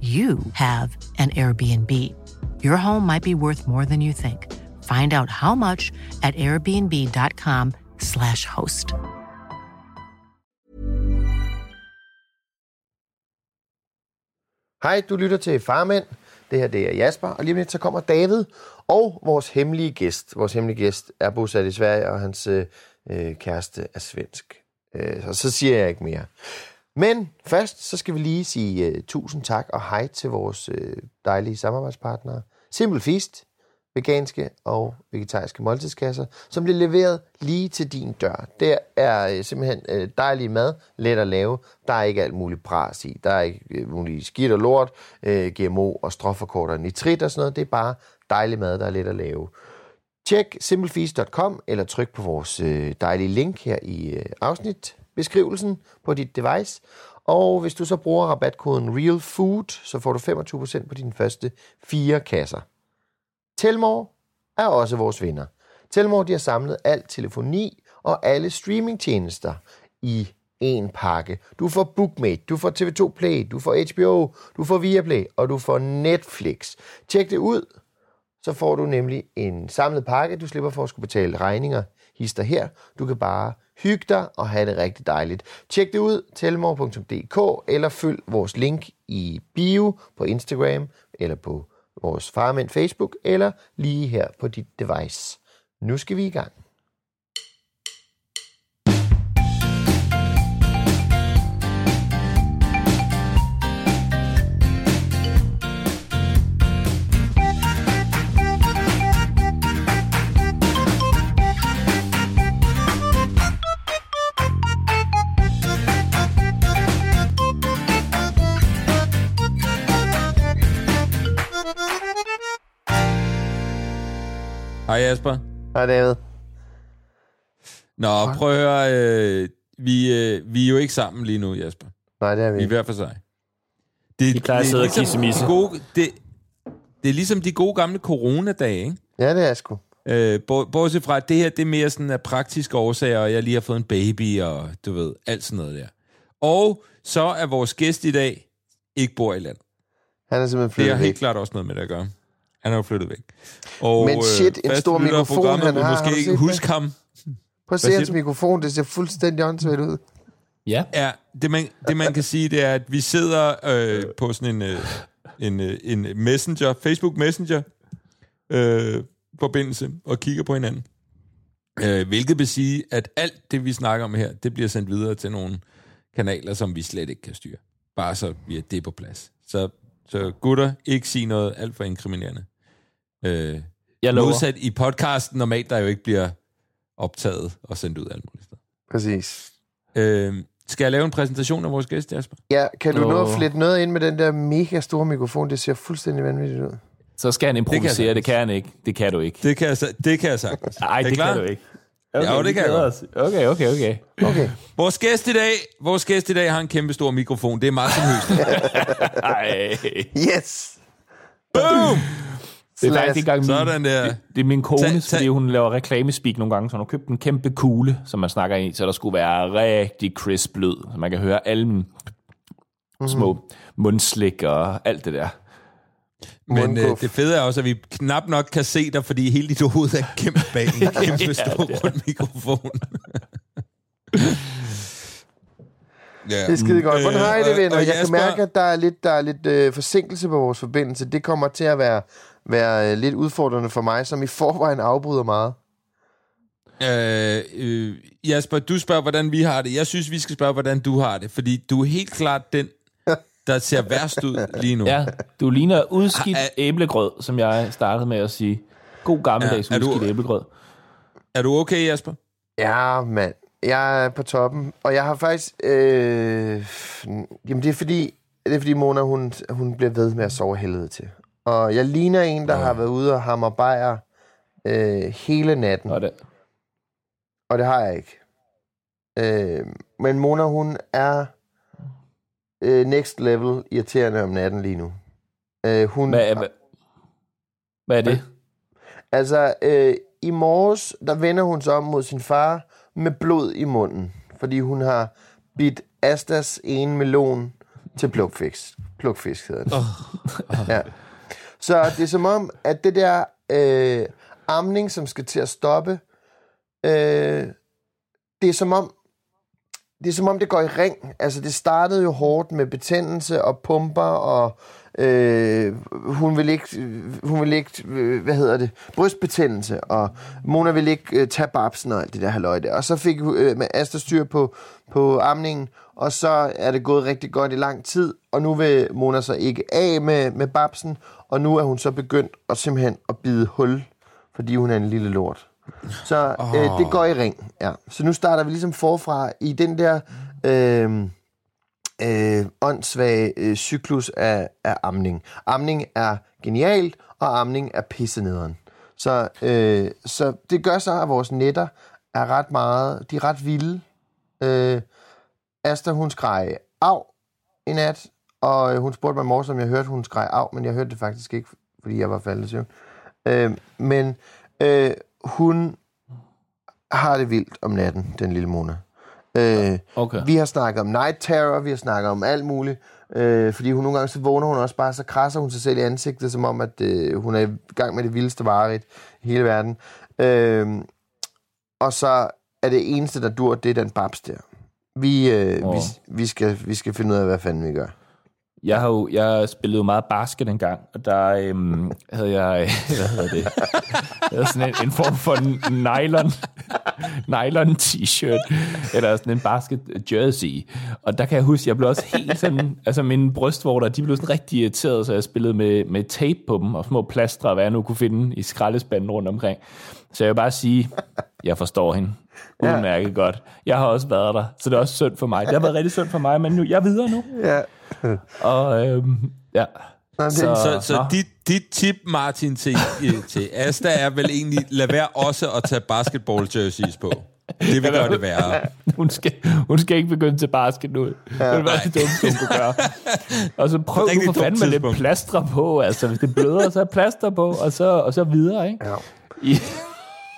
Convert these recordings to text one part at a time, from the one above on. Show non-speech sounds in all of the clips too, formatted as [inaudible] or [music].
you have an Airbnb. Your home might be worth more than you think. Find out how much at airbnb.com/slash host. Hej, du lytter til Farmænd. Det her det er Jasper, og lige om lidt så kommer David og vores hemmelige gæst. Vores hemmelige gæst er bosat i Sverige, og hans øh, øh kæreste er svensk. Øh, så, så siger jeg ikke mere. Men først, så skal vi lige sige uh, tusind tak og hej til vores uh, dejlige samarbejdspartnere. Simple Feast, veganske og vegetariske måltidskasser, som bliver leveret lige til din dør. Det er uh, simpelthen uh, dejlig mad, let at lave. Der er ikke alt muligt bras i. Der er ikke uh, muligt skidt og lort, uh, GMO og stråforkorter nitrit og sådan noget. Det er bare dejlig mad, der er let at lave. Tjek simplefeast.com eller tryk på vores uh, dejlige link her i uh, afsnit beskrivelsen på dit device. Og hvis du så bruger rabatkoden REALFOOD, så får du 25% på dine første fire kasser. Telmore er også vores vinder. Telmore de har samlet alt telefoni og alle streamingtjenester i en pakke. Du får Bookmate, du får TV2 Play, du får HBO, du får Viaplay og du får Netflix. Tjek det ud, så får du nemlig en samlet pakke. Du slipper for at skulle betale regninger hister her. Du kan bare hygge dig og have det rigtig dejligt. Tjek det ud, telmor.dk, eller følg vores link i bio på Instagram, eller på vores farmand Facebook, eller lige her på dit device. Nu skal vi i gang. Hej Jasper. Hej David. Nå, prøv at høre. Øh, vi, øh, vi er jo ikke sammen lige nu, Jasper. Nej, det er vi Vi er ikke. hver for sig. Det, I plejer at sidde og kissemisse. de gode, det, det er ligesom de gode gamle coronadage, ikke? Ja, det er jeg sgu. Øh, bor- bortset fra, at det her det er mere sådan af praktiske årsager, og jeg lige har fået en baby, og du ved, alt sådan noget der. Og så er vores gæst i dag ikke bor i land. Han er simpelthen Det har flyttet helt væk. klart også noget med det at gøre. Han er jo flyttet væk. Og, Men shit, en stor mikrofon, han har. Har måske du ikke huske det? ham. Prøv at se hans mikrofon, det ser fuldstændig åndssvagt ud. Ja. Ja, det man, det man kan sige, det er, at vi sidder øh, på sådan en, øh, en, øh, en messenger, Facebook Messenger, øh, forbindelse og kigger på hinanden. Øh, hvilket vil sige, at alt det, vi snakker om her, det bliver sendt videre til nogle kanaler, som vi slet ikke kan styre. Bare så vi er det på plads. Så, så gutter, ikke sige noget alt for inkriminerende. Øh, Jeg lover. modsat i podcasten normalt, der jo ikke bliver optaget og sendt ud alt muligt sted. Præcis. Øh, skal jeg lave en præsentation af vores gæst, Jasper? Ja, kan du Nå. nå at flette noget ind med den der mega store mikrofon? Det ser fuldstændig vanvittigt ud. Så skal han improvisere, sagtens. det kan han ikke. Det kan du ikke. Det kan jeg, det kan jeg sagtens. Nej, det klar? kan du ikke. Jo, det vi kan jeg godt. Okay, okay, okay. Okay. Vores gæst i dag, vores gæst i dag har en kæmpe stor mikrofon. Det er Martin Høst. [laughs] Ej. Yes! Boom! Det er faktisk ikke engang min, Sådan der. Det, det er min kone, tag- fordi hun laver reklamespeak nogle gange, så hun har købt en kæmpe kugle, som man snakker i, så der skulle være rigtig crisp lyd, så man kan høre alle mine små mundslik og alt det der. Men øh, det fede er også, at vi knap nok kan se dig, fordi hele dit hoved er gemt bag en [laughs] kæmpe stor rund mikrofon. Ja. Det er [laughs] skide godt. Hvordan har I det, Øh, venner? og- og Jeg kan Jasper- mærke, at der er lidt, der er lidt øh, forsinkelse på vores forbindelse. Det kommer til at være, være øh, lidt udfordrende for mig, som i forvejen afbryder meget. Øh, øh, Jasper, du spørger, hvordan vi har det. Jeg synes, vi skal spørge, hvordan du har det. Fordi du er helt klart den, der ser værst ud lige nu. Ja, du ligner udskidt Ah, ah. æblegrød, som jeg startede med at sige. God gammeldags Ja, er du- udskidt æblegrød. Er du okay, Jasper? Ja, mand. Jeg er på toppen, og jeg har faktisk... Øh, jamen, det er fordi, det er fordi Mona, hun, hun bliver ved med at sove helvede til. Og jeg ligner en, der har været ude og hammer bajer øh, hele natten. Og det, Og det har jeg ikke. Øh, men Mona, hun er øh, next level irriterende om natten lige nu. Øh, hun, hvad, er- hvad, hvad er det? Altså, øh, i morges, der vender hun sig om mod sin far med blod i munden. Fordi hun har bidt Astas ene melon til plukfisk. Plukfisk hedder det. Oh. Ja. Så det er som om, at det der øh, amning, som skal til at stoppe, øh, det er som om, det er som om, det går i ring. Altså, det startede jo hårdt med betændelse og pumper, og øh, hun vil ikke, øh, hun vil ikke, øh, hvad hedder det, brystbetændelse, og Mona vil ikke øh, tage babsen og alt det der halløj der. Og så fik øh, med Asta styr på, på amningen, og så er det gået rigtig godt i lang tid, og nu vil Mona så ikke af med, med babsen, og nu er hun så begyndt at simpelthen at bide hul, fordi hun er en lille lort. Så øh, det går i ring, ja. Så nu starter vi ligesom forfra i den der øh, øh, åndssvage øh, cyklus af, af amning. Amning er genialt, og amning er pissenederen. Så, øh, så det gør så, at vores netter er ret meget, de er ret vilde. Øh, Asta, hun skreg af i nat, og øh, hun spurgte mig i morges, om jeg hørte, hun skreg af, men jeg hørte det faktisk ikke, fordi jeg var faldet i søvn. Øh, men øh, hun har det vildt om natten, den lille Mona. Øh, Okay. Vi har snakket om night terror, vi har snakket om alt muligt, øh, fordi hun nogle gange så vågner hun også bare, så krasser hun sig selv i ansigtet, som om, at øh, hun er i gang med det vildeste varerit i hele verden. Øh, og så er det eneste, der dur, det er den babs der. Vi, øh, Åh. vi, vi, skal, vi skal finde ud af, hvad fanden vi gør. Jeg har jo, jeg spillede jo meget basket engang, og der øhm, havde jeg, [laughs] hvad hedder det, jeg havde sådan en, en form for nylon, nylon t-shirt, eller sådan en basket jersey. Og der kan jeg huske, jeg blev også helt sådan, altså mine brystvorter, de blev sådan rigtig irriteret, så jeg spillede med, med tape på dem, og små plastre, hvad jeg nu kunne finde i skraldespanden rundt omkring. Så jeg vil bare sige, jeg forstår hende. Udmærket godt. Jeg har også været der, så det er også synd for mig. Det har været rigtig synd for mig, men nu, jeg er videre nu. Ja. [laughs] Og øhm, ja. det- Så, Så, så dit, dit tip, Martin, til, øh, til Asta er vel egentlig, lad være også at tage basketball jerseys på. Det vil gøre det værre. [laughs] hun, skal, hun skal ikke begynde til basket nu. Ja. Det var det dummeste, hun kunne gøre. [laughs] Og så prøv nu for dumt fanden med lidt plastre på. Altså, hvis det bløder, så er plaster på, og så, og så videre, ikke? Ja. I,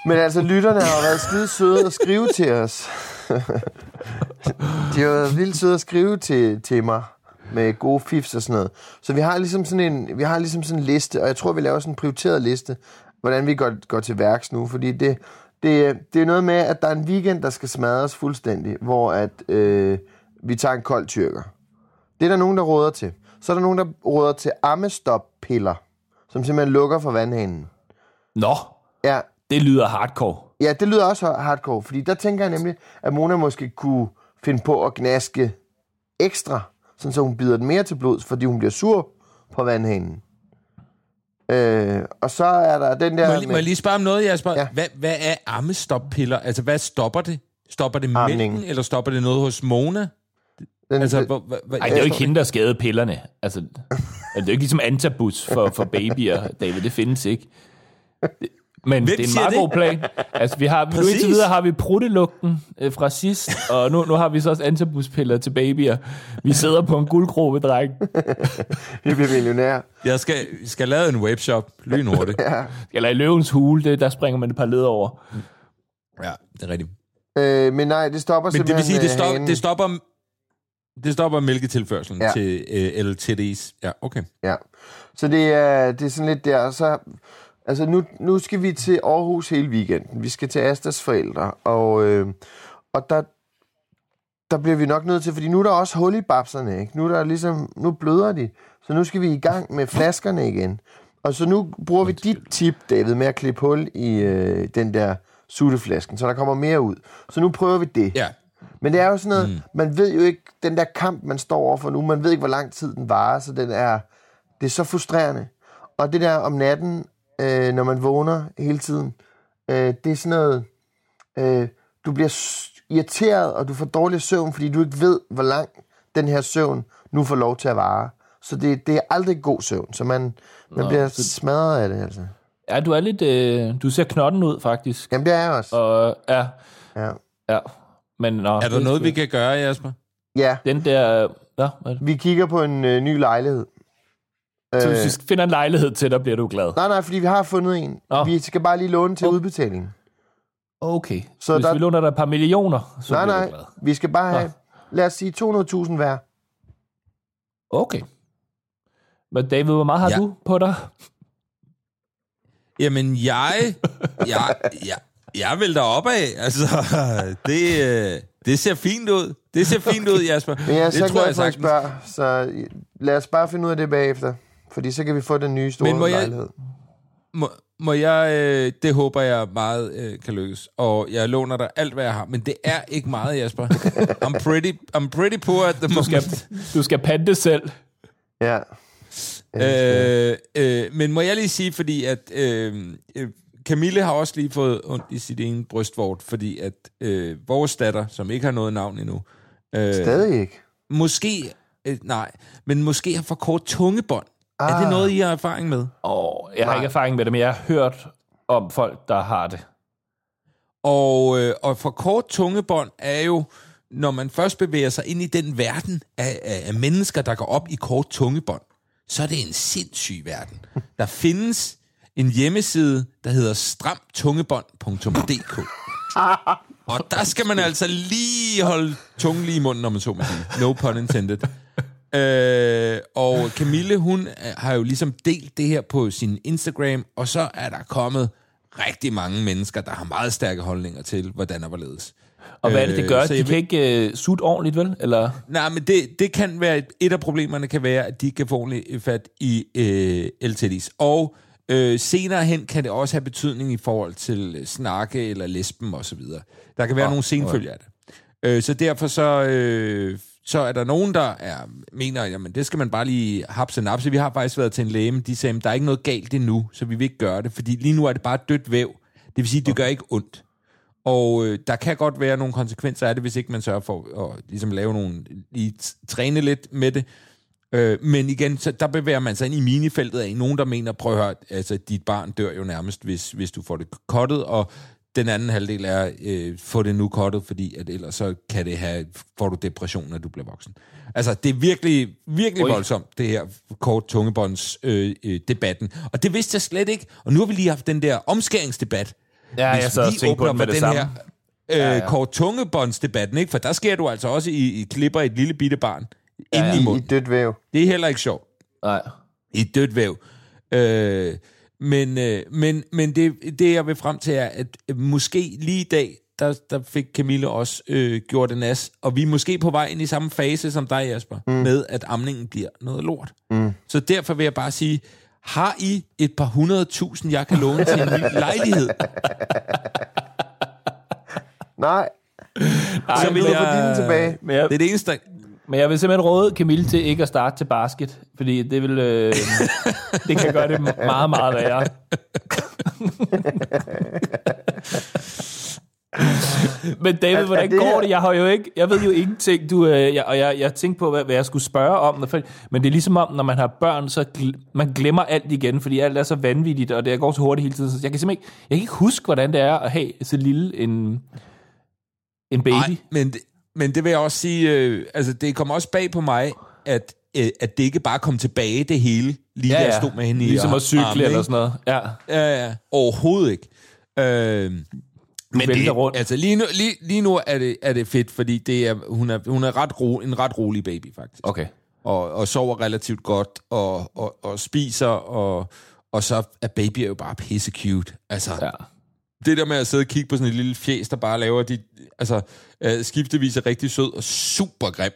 Men altså, lytterne har været skide søde at skrive til os. De har været vildt søde at skrive til, til mig med gode fifs og sådan noget. Så vi har ligesom sådan en, vi har ligesom sådan en liste, og jeg tror, vi laver sådan en prioriteret liste, hvordan vi går, går til værks nu, fordi det, det, det er noget med, at der er en weekend, der skal smadres fuldstændig, hvor at, øh, vi tager en kold tyrker. Det er der nogen, der råder til. Så er der nogen, der råder til ammestop-piller, som simpelthen lukker for vandhanen. nå, Ja, det lyder hardcore. Ja, det lyder også hardcore, fordi der tænker jeg nemlig, at Mona måske kunne finde på at gnaske ekstra, sådan så hun bider den mere til blods, fordi hun bliver sur på vandhanen. Øh, og så er der den der... Må jeg, lige- må jeg lige spørge om noget, Jasper? Ja. Hvad, hvad er ammestoppiller? Altså, hvad stopper det? Stopper det Amningen. mælken, eller stopper det noget hos Mona? den, Altså, hvor, hvad, hvad, Ej, det er jo ikke hende, der skadede pillerne. Altså, [laughs] det er jo ikke ligesom antabus for, for babyer, David. Det findes ikke. Det- Men Hvem det er en meget det? god plan. [laughs] Altså, vi har, nu indtil videre har vi pruttelugten øh, fra sidst, [laughs] og nu, nu har vi så også antabuspiller til babyer. Vi sidder på en guldgruppe, dreng. [laughs] vi bliver millionær. Jeg skal, skal lave en webshop lynhurtigt. ja. Eller i løvens hule, det, der springer man et par led over. ja, det er rigtigt. Øh, men nej, det stopper Men det vil sige, det, øh, stop, det stopper... Det stopper mælketilførselen ja. til øh, LTD's. Ja, okay. Ja. Så det er, det er sådan lidt der. Så, altså nu, nu skal vi til Aarhus hele weekenden. Vi skal til Astas forældre. Og, øh, og der, der bliver vi nok nødt til, fordi nu er der også hul i babserne, ikke? Nu, er der ligesom, nu bløder de, så nu skal vi i gang med flaskerne igen. Og så nu bruger vi dit tip, David, med at klippe hul i øh, den der sutteflasken, så der kommer mere ud. Så nu prøver vi det. Ja. Men det er jo sådan noget, mm. man ved jo ikke, den der kamp, man står overfor nu, man ved ikke, hvor lang tid den varer, så den er, det er så frustrerende. Og det der om natten, øh, når man vågner hele tiden, øh, det er sådan noget, øh, du bliver irriteret, og du får dårlig søvn, fordi du ikke ved, hvor lang den her søvn nu får lov til at vare. Så det, det er aldrig god søvn, så man, man bliver smadret af det, altså. Ja, du er lidt... Øh, du ser knotten ud, faktisk. Jamen, det er jeg også. Og ja, Ja. ja. Men, nå, Er der noget, vi kan gøre, Jasper? ja, Den der... Ja, hvad er det? vi kigger på en øh, ny lejlighed. Så Øh, hvis vi finder en lejlighed til dig, bliver du glad. nej, nej, fordi vi har fundet en. Nå. Vi skal bare lige låne til udbetaling. Okay. Så hvis der- vi låner dig et par millioner, så Nej, bliver nej, du glad. vi skal bare have, lad os sige 200.000 hver. Okay. Men David, hvor meget har Ja. du på dig? Jamen, jeg... jeg, jeg, jeg vil da opad. Altså, det, øh, det ser fint ud. Det ser fint ud, Jasper. Men jeg er det så glad for at sagtens. spørge, så lad os bare finde ud af det bagefter. Fordi så kan vi få den nye store Men må jeg- lejlighed. Må, må jeg... Øh, det håber jeg meget øh, kan lykkes. Og jeg låner dig alt, hvad jeg har. Men det er ikke meget, Jasper. [laughs] I'm pretty, I'm pretty poor at the Du skal, moment. du skal pante selv. Ja. Øh, øh, men må jeg lige sige, fordi at øh, øh, Camille har også lige fået ondt i sit ene brystvort, fordi at øh, vores datter, som ikke har noget navn endnu, øh, Stadig ikke. måske, øh, nej, men måske har for kort tungebånd. Ah. Er det Ah. noget, I har erfaring med? Og jeg har ikke erfaring med det, men jeg har hørt om folk, der har det. Og, øh, og for kort tungebånd er jo, når man først bevæger sig ind i den verden af, af, af mennesker, der går op i kort tungebånd, så er det en sindssyg verden. [laughs] Der findes en hjemmeside, der hedder stramtungebånd.dk. [laughs] Og der skal man altså lige holde tungen lige i munden, når man så må sige. No pun intended. Øh, og Camille, hun øh, har jo ligesom delt det her på sin Instagram, og så er der kommet rigtig mange mennesker, der har meget stærke holdninger til, hvordan og hvorledes. Og hvad er det, det gør? Øh, De kan ikke uh, sutte ordentligt, vel? Eller? Nej, men det, det kan være, et, af problemerne kan være, at de ikke kan få ordentligt fat i øh, LTD's. Og øh, senere hen kan det også have betydning i forhold til øh, snakke eller lesben og så videre. Der kan være oh, nogle senfølger af det. Øh, så derfor så, øh, så er der nogen, der er, mener, jamen det skal man bare lige hapse napse. Vi har faktisk været til en læge, de sagde, der er ikke noget galt endnu, så vi vil ikke gøre det, fordi lige nu er det bare dødt væv. Det vil sige, det gør ikke ondt. Og øh, der kan godt være nogle konsekvenser af det, hvis ikke man sørger for at ligesom lave nogle, lige træne lidt med det. Øh, men igen, så der bevæger man sig ind i minifeltet af nogen, der mener, prøv at høre, altså dit barn dør jo nærmest, hvis, hvis du får det kottet, og den anden halvdel er, øh, få det nu kottet, fordi at ellers så kan det have, får du depression, når du bliver voksen. Altså, det er virkelig, virkelig Oj. voldsomt, det her kort tungebånds øh, øh, debatten. Og det vidste jeg slet ikke. Og nu har vi lige haft den der omskæringsdebat. Ja, Hvis jeg og vi tænkte på åbner den med for det den samme. her øh, Ja, ja, kort tungebåndsdebatten, ikke? For der sker du altså også i, i klipper et lille bitte barn ja, inde i I, I munden. dødt væv. Det er heller ikke sjovt. Nej. I dødt væv. Øh, men øh, men, men det, det, jeg vil frem til, er, at måske lige i dag, der, der fik Camille også øh, gjort en as, og vi er måske på vej ind i samme fase som dig, Jasper, mm. med at amningen bliver noget lort. Mm. Så derfor vil jeg bare sige, har I et par hundrede tusind, jeg kan låne til en ny [laughs] lejlighed? Nej, Ej, så vil jeg få dine tilbage. Men jeg, Det er det eneste. Men jeg vil simpelthen råde Camille til ikke at starte til basket, fordi det vil øh, [laughs] det kan gøre det meget, meget værre. [laughs] Men David, hvordan det går det? Jeg har jo ikke, jeg ved jo ingenting, du, øh, jeg, og jeg, jeg tænkte på, hvad, hvad jeg skulle spørge om, for- men det er ligesom om, når man har børn, så gl- man glemmer alt igen, fordi alt er så vanvittigt, og det går så hurtigt hele tiden, så jeg kan simpelthen ikke, jeg kan ikke huske, hvordan det er at have så lille en, en baby. Nej, men, det- men det vil jeg også sige, øh, altså det kommer også bag på mig, at, øh, at det ikke bare kom tilbage det hele, lige ja, ja. jeg stod med hende i Ligesom at cykle armene, eller sådan noget. Ja. Ja, ja, overhovedet ikke. Øh, men det, rundt. altså lige nu, lige, lige nu er, det, er det fedt, fordi det er, hun er, hun er ret ro, en ret rolig baby, faktisk. Okay. Og, og sover relativt godt, og, og, og spiser, og, og så er baby jo bare pisse cute. Altså, Ja. Det der med at sidde og kigge på sådan et lille fjes, der bare laver de, altså, øh, skiftevis er rigtig sød og super grim.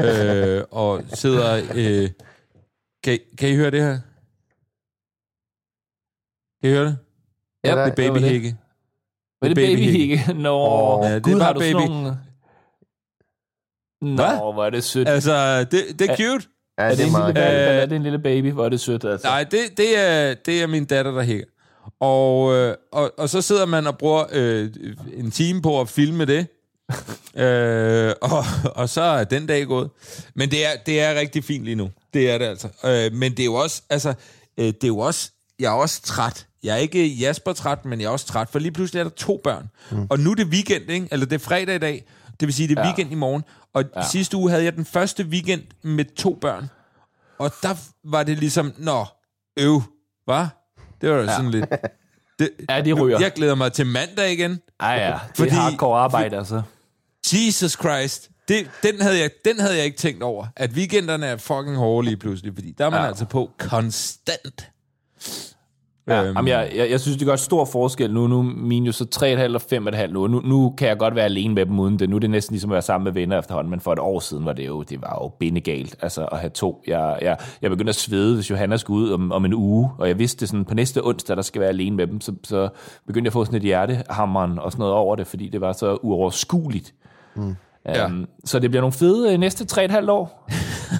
øh, og sidder, øh, kan, kan I høre det her? Kan I høre det? Ja, Det er babyhække. Var det babyhække? [laughs] Nå, Åh, ja, det er Gud, bare har du sådan baby. nogle... Nå, Hvad? hvor er det sødt. Altså, det, det er cute. Ja, er, det det er en lille baby, Øh, er det en lille baby? Hvor er det sødt, altså. Nej, det, det, er, det er min datter, der hækker. Og, øh, og, og så sidder man og bruger øh, en time på at filme det. [laughs] øh, og, og så er den dag gået. Men det er, det er rigtig fint lige nu. Det er det altså. Øh, men det er jo også, altså, øh, det er jo også, jeg er også træt. Jeg er ikke Jasper træt, men jeg er også træt, for lige pludselig er der to børn. Mm. Og nu er det weekend, ikke? Eller det er fredag i dag. Det vil sige, det er Ja. weekend i morgen. Og ja. sidste uge havde jeg den første weekend med to børn. Og der var det ligesom, nå, øv, hvad? Det var da ja. sådan lidt... Det, Ja, de ryger. Jeg glæder mig til mandag igen. Ej, ja. Det Fordi- er hardcore arbejde, altså. Jesus Christ. Det, den, havde jeg, den havde jeg ikke tænkt over. At weekenderne er fucking hårde lige pludselig. Fordi der er man. Ja. altså på konstant. Ja, Øhm. Jamen, jeg, jeg, jeg synes, det gør stor forskel nu. Nu jo så 3,5 og 5,5 nu. nu. Nu kan jeg godt være alene med dem uden det. Nu er det næsten ligesom at være sammen med venner efterhånden. Men for et år siden var det jo, det var jo bindegalt altså, at have to. Jeg, jeg, jeg begyndte at svede, hvis Johanna skulle ud om, om en uge. Og jeg vidste sådan, på næste onsdag, der skal være alene med dem. Så, så begyndte jeg at få sådan et hjertehammeren og sådan noget over det, fordi det var så uoverskueligt. Mm. Ja. Um, så det bliver nogle fede øh, næste 3,5 år.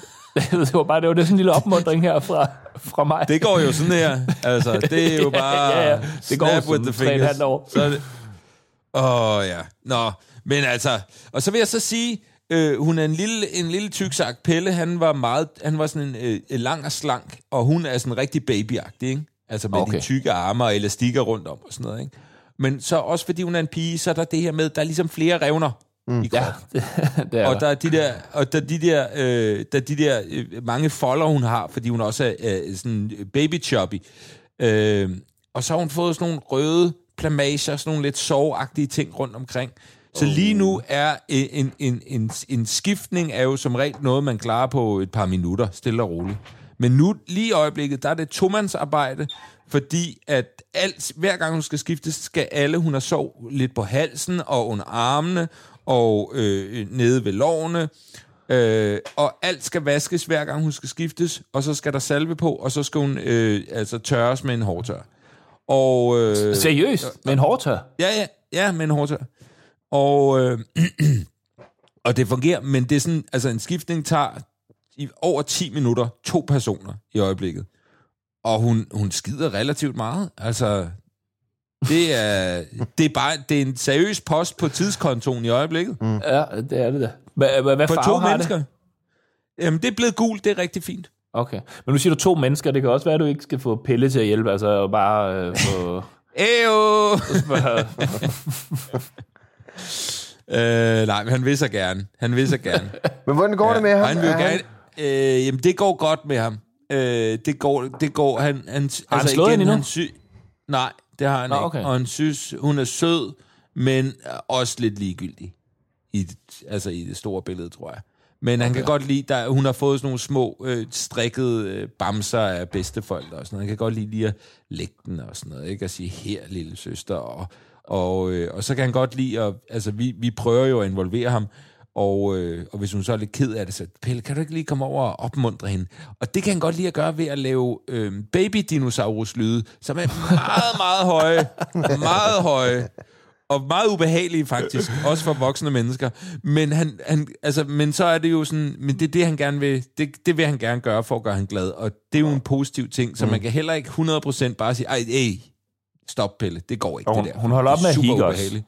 [laughs] [laughs] det var bare det var det sådan en lille opmundring her fra, fra mig. Det går jo sådan her. Altså, det er jo [laughs] Ja, bare... ja, ja. Det går snap with the fingers. Så det... Åh, oh, ja. Nå, men altså... Og så vil jeg så sige, øh, hun er en lille, en lille tyksak. Pelle, han var meget... Han var sådan en øh, lang og slank, og hun er sådan rigtig babyagtig, ikke? Altså med. Okay. de tykke arme og elastikker rundt om og sådan noget, ikke? Men så også fordi hun er en pige, så er der det her med, der er ligesom flere revner mm. i Ja, det, [laughs] det er Og der. er de der, og der er de der, øh, der er de der øh, mange folder, hun har, fordi hun også er øh, sådan baby chubby. Øh, og så har hun fået sådan nogle røde plamager, sådan nogle lidt soveagtige ting rundt omkring. Så lige nu er en, en, en, en, en skiftning er jo som regel noget, man klarer på et par minutter, stille og roligt. Men nu, lige i øjeblikket, der er det tomandsarbejde, fordi at alt, hver gang hun skal skiftes, skal alle, hun har sov lidt på halsen og under armene og øh, nede ved lårene, øh, og alt skal vaskes hver gang hun skal skiftes, og så skal der salve på, og så skal hun øh, altså tørres med en hårdtør. Og, øh, Seriøst? Med en hårdtør? Ja, ja, ja, med en hårdtør. Og, øh, [clears throat] og det fungerer, men det er sådan, altså en skiftning tager i over 10 minutter to personer i øjeblikket. Og hun, hun skider relativt meget. Altså, det er, det er bare det er en seriøs post på tidskontoen i øjeblikket. Mm. Ja, det er det da. Hvad, For farve to har mennesker. det? Jamen, det er blevet gult, det er rigtig fint. Okay. Men nu siger du to mennesker. Det kan også være, at du ikke skal få Pelle til at hjælpe. Altså bare øh, få... Ejo! [laughs] øh, nej, men han vil så gerne. Han vil så gerne. [laughs] Men hvordan går det med ham? Han vil Er gerne... Øh, jamen, det går godt med ham. Øh, det går... Det går han, han, altså han slået endnu? han sy- Nej, det har han Nå, ikke. okay. Og han synes, hun er sød, men også lidt ligegyldig. I det, altså i det store billede, tror jeg. Men okay. han kan godt lide, der, hun har fået sådan nogle små øh, strikkede øh, bamser af bedsteforældre og sådan noget. Han kan godt lide lige at lægge den og sådan noget, ikke? At sige, her lille søster. Og, og, øh, og så kan han godt lide at, altså vi, vi prøver jo at involvere ham, og, øh, og hvis hun så er lidt ked af det, så Pelle, kan du ikke lige komme over og opmuntre hende? Og det kan han godt lide at gøre ved at lave øh, baby-dinosaurus-lyde, som er meget, meget høje. Meget høje og meget ubehagelige faktisk, også for voksne mennesker. Men, han, han, altså, men så er det jo sådan, men det er det, han gerne vil, det, det vil han gerne gøre for at gøre han glad. Og det er jo en positiv ting, så mm. man kan heller ikke 100% bare sige, ej, ej, stop Pelle, det går ikke Og det hun- der. hun holder op Det med at hikke også.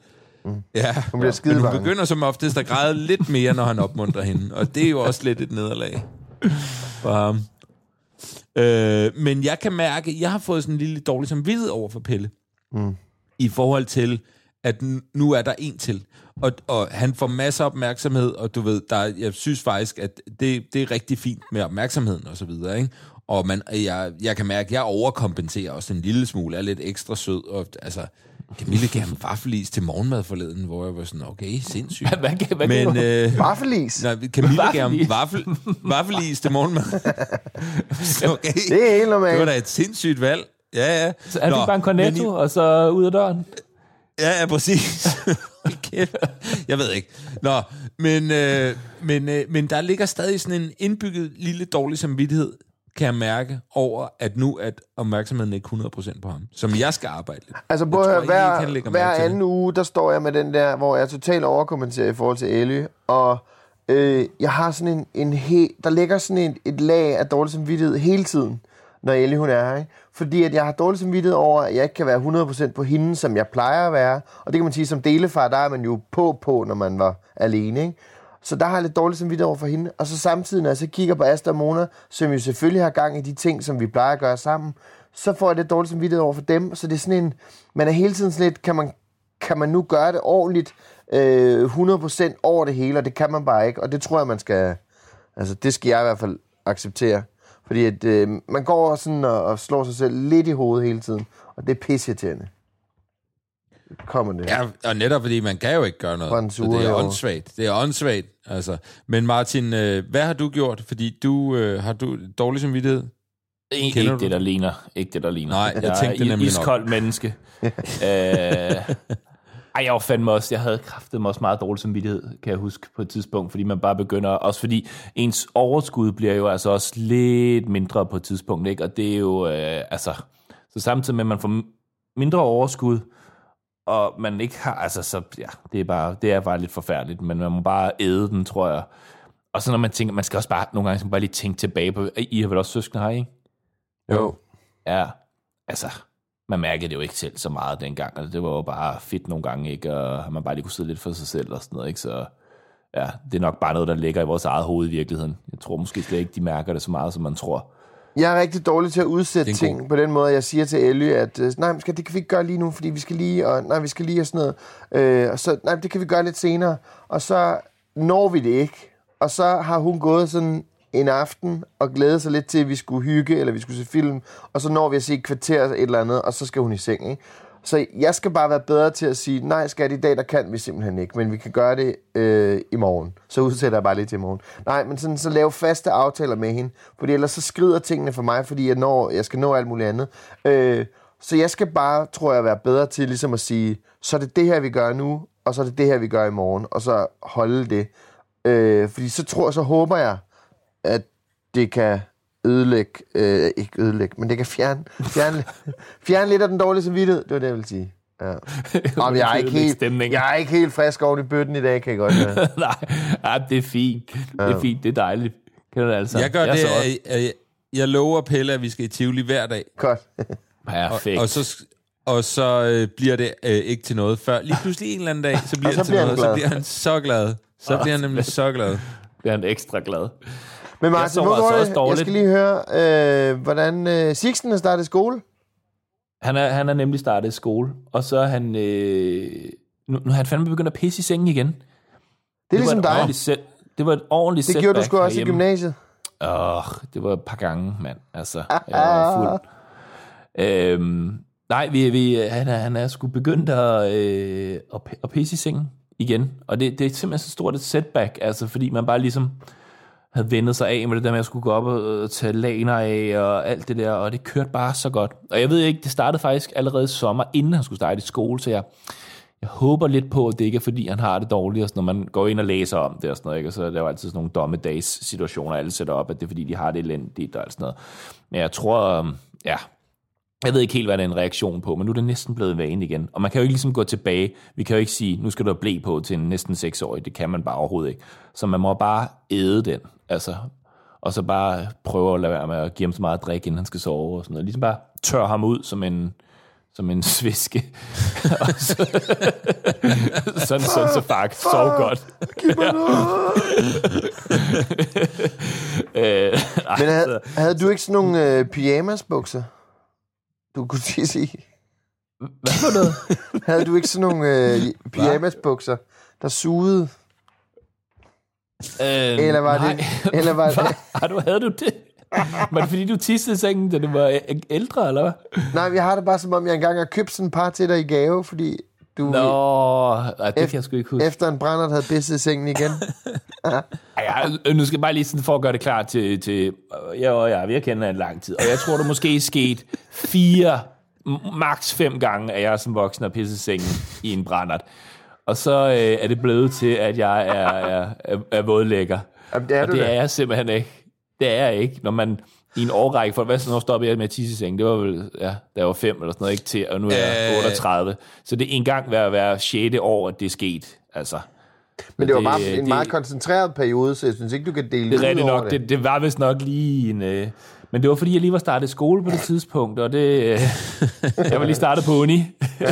Ubehageligt. Ja, Hun bliver skide men hun begynder som oftest at græde lidt mere, når han opmuntrer hende. Og det er jo også lidt et nederlag for ham. Øh, men jeg kan mærke, jeg har fået sådan en lille dårlig samvittighed over for Pelle. Mm. I forhold til, at nu er der en til. Og, og han får masser af opmærksomhed, og du ved, der, jeg synes faktisk, at det, det er rigtig fint med opmærksomheden og så videre, ikke? Og man, jeg, jeg kan mærke, at jeg overkompenserer også en lille smule, er lidt ekstra sød, og altså, Camille gav ham vaffelis til morgenmad forleden, hvor jeg var sådan, okay, sindssygt. Hvad, hvad, hvad Men, øh, Vaffelis. nej, Camille gav ham vaffel, vaffelis til morgenmad. [laughs] okay. Det er helt normalt. Det var da et sindssygt valg. Ja, ja. han Nå, fik bare en men cornetto, og så ud af døren. Ja, ja, præcis. [laughs] Jeg ved ikke. Nå, men, øh, men, øh, men der ligger stadig sådan en indbygget lille dårlig samvittighed, kan jeg mærke, over at nu er opmærksomheden ikke 100% på ham, som jeg skal arbejde lidt. Altså, Jeg prøv at tror hver, hver anden uge, der står jeg med den der, hvor jeg totalt overkommenterer i forhold til Ellie, og øh, jeg har sådan en, en he, der ligger sådan en, et lag af dårlig samvittighed hele tiden, når Ellie hun er her, ikke? Fordi at jeg har dårlig samvittighed over, at jeg ikke kan være 100% på hende, som jeg plejer at være. Og det kan man sige, som delefar, der er man jo på på, når man var alene, ikke? Så der har jeg lidt dårligt samvittighed over for hende. Og så samtidig, når jeg så kigger på Asta og Mona, som jo selvfølgelig har gang i de ting, som vi plejer at gøre sammen, så får jeg lidt dårligt samvittighed over for dem. Så det er sådan en, man er hele tiden sådan lidt, kan man, kan man nu gøre det ordentligt, øh, 100% over det hele, og det kan man bare ikke. Og det tror jeg, man skal, altså det skal jeg i hvert fald acceptere. Fordi at, øh, man går sådan og, og slår sig selv lidt i hovedet hele tiden, og det er pisseirriterende. Kommer det. Ja, og netop fordi man kan jo ikke gøre noget. Så det er åndssvagt. Det er åndssvagt, altså. Men Martin, øh, hvad har du gjort? Fordi du øh, har du dårlig samvittighed? Ikke, ikke det, der ligner. Ikke det, der ligner. Nej, jeg jeg tænkte er nemlig nok. iskoldt menneske. [laughs] øh, ej, jeg var fandme også, jeg havde kraftet mig også meget dårlig samvittighed, kan jeg huske på et tidspunkt, fordi man bare begynder, også fordi ens overskud bliver jo altså også lidt mindre på et tidspunkt, ikke? Og det er jo, øh, altså, så samtidig med, at man får mindre overskud, og man ikke har, altså, så, ja, det er bare, det er bare lidt forfærdeligt, men man må bare æde den, tror jeg. Og så når man tænker, man skal også bare, nogle gange skal man bare lige tænke tilbage på, I har vel også søskende her, ikke? Jo. Ja, altså, man mærkede det jo ikke selv så meget dengang, altså, det var jo bare fedt nogle gange, ikke? Og man bare lige kunne sidde lidt for sig selv og sådan noget, ikke? Så ja, det er nok bare noget, der ligger i vores eget hoved i virkeligheden. Jeg tror måske slet ikke, de mærker det så meget, som man tror. Jeg er rigtig dårlig til at udsætte en ting på den måde, jeg siger til Ellie, at øh, nej, skal, det kan vi ikke gøre lige nu, fordi vi skal lige, og nej, vi skal lige og sådan noget. Øh, og så, nej, det kan vi gøre lidt senere. Og så når vi det ikke. Og så har hun gået sådan en aften og glædet sig lidt til, at vi skulle hygge, eller vi skulle se film, og så når vi at se et kvarter et eller andet, og så skal hun i seng, ikke? Så jeg skal bare være bedre til at sige, nej skat, i dag der kan vi simpelthen ikke, men vi kan gøre det øh, i morgen. Så udsætter jeg bare lidt til i morgen. Nej, men sådan, så lave faste aftaler med hende, fordi ellers så skrider tingene for mig, fordi jeg, når, jeg skal nå alt muligt andet. Øh, så jeg skal bare, tror jeg, være bedre til ligesom at sige, så er det det her, vi gør nu, og så er det det her, vi gør i morgen, og så holde det. Øh, fordi så tror så håber jeg, at det kan ødelægge, øh, ikke ødelægge, men det kan fjerne, fjerne, [laughs] fjerne lidt af den dårlige samvittighed. Det var det, jeg ville sige. Ja. [laughs] Om jeg, er ikke helt, jeg er ikke helt frisk oven i bøtten i dag, kan jeg godt høre. [laughs] Nej, ja, det er fint. Det er fint, det er dejligt. Kender du altså? Jeg gør jeg det, at jeg, jeg lover Pelle, at vi skal i Tivoli hver dag. Godt. Perfekt. Og så, og så øh, bliver det øh, ikke til noget før. Lige pludselig en eller anden dag, så bliver Og så det til bliver han noget, så glad. bliver han så glad. Så bliver han nemlig så glad. bliver han ekstra glad. Men Martin, sover hvor altså også det? dårligt. Jeg skal lige høre, øh, hvordan øh, Sixten har startet skole. Han er, han er nemlig startet i skole, og så er han... Øh, nu, nu er han fandme begyndt at pisse i sengen igen. Det, Det er ligesom var et dig. Set, det var et ordentligt Det gjorde du sgu også i gymnasiet. Åh, det var et par gange, mand. Altså, jeg var fuld. Øhm, nej, vi, vi, han, er, han er sgu begyndt at, øh, at, at pisse i sengen igen. Og det, det er simpelthen så stort et setback, altså, fordi man bare ligesom havde vendet sig af med det der med, at jeg skulle gå op og øh, tage laner af og alt det der, og det kørte bare så godt. Og jeg ved ikke, det startede faktisk allerede i sommer, inden han skulle starte i skole, så jeg, jeg håber lidt på, at det ikke er, fordi han har det dårligt, og sådan, når man går ind og læser om det og sådan noget, ikke? og så er der jo altid sådan nogle dommedags situationer, alle sætter op, at det er, fordi de har det elendigt og alt sådan noget. Men jeg tror, øhm, ja, jeg ved ikke helt, hvad det er en reaktion på, men nu er det næsten blevet vane igen. Og man kan jo ikke ligesom gå tilbage. Vi kan jo ikke sige, nu skal du have blæ på til en næsten seksårig. Det kan man bare overhovedet ikke. Så man må bare æde den. Altså, og så bare prøve at lade være med at give ham så meget drik, inden han skal sove og sådan noget. Ligesom bare tør ham ud som en, som en [laughs] sviske. Så, [laughs] sådan, sådan, så far kan sove godt. [laughs] øh, ej, Men så- havde, havde du ikke sådan nogle øh, pyjamasbukser? Du kunne [laughs] sige, sige. Hvad for noget? [laughs] Havde du ikke sådan nogle øh, pyjamasbukser, der sugede? Øh, Eller var nej. det... Eller var det Har [laughs] du, havde du det? Var det fordi, du tissede i sengen, da du var æ- ældre, eller hvad? nej, jeg har det bare som om, jeg engang har købt sådan et par til dig i gave, fordi du Nå, ej, det kan jeg sgu ikke huske. efter en brændert havde pisset i sengen igen. [laughs] Ej, jeg, nu skal jeg bare lige sådan for at gøre det klar til, til jeg og jeg, hinanden i lang tid, og jeg tror, der måske er sket fire m- max fem gange, at jeg som voksen har pisset sengen i en brændert. Og så øh, er det blevet til, at jeg er, er, er, er vådlægger. Jamen, det er og det da. er jeg simpelthen ikke. Det er jeg ikke, når man i en årrække, for hvad så, når stoppede jeg med at tisse i sengen? Det var vel, ja, da jeg var fem eller sådan noget, ikke til, og nu er jeg Øh. 38. Så det er en gang hver, hver 6. år, at det er sket. Altså, Men det var det- bare en det- meget koncentreret periode, så jeg synes ikke, du kan dele det ud rigtigt over nok. Det, det var vist nok lige en... Øh, men det var, fordi jeg lige var startet skole på det tidspunkt, og det... Øh, [laughs] jeg var lige startet på uni. [laughs]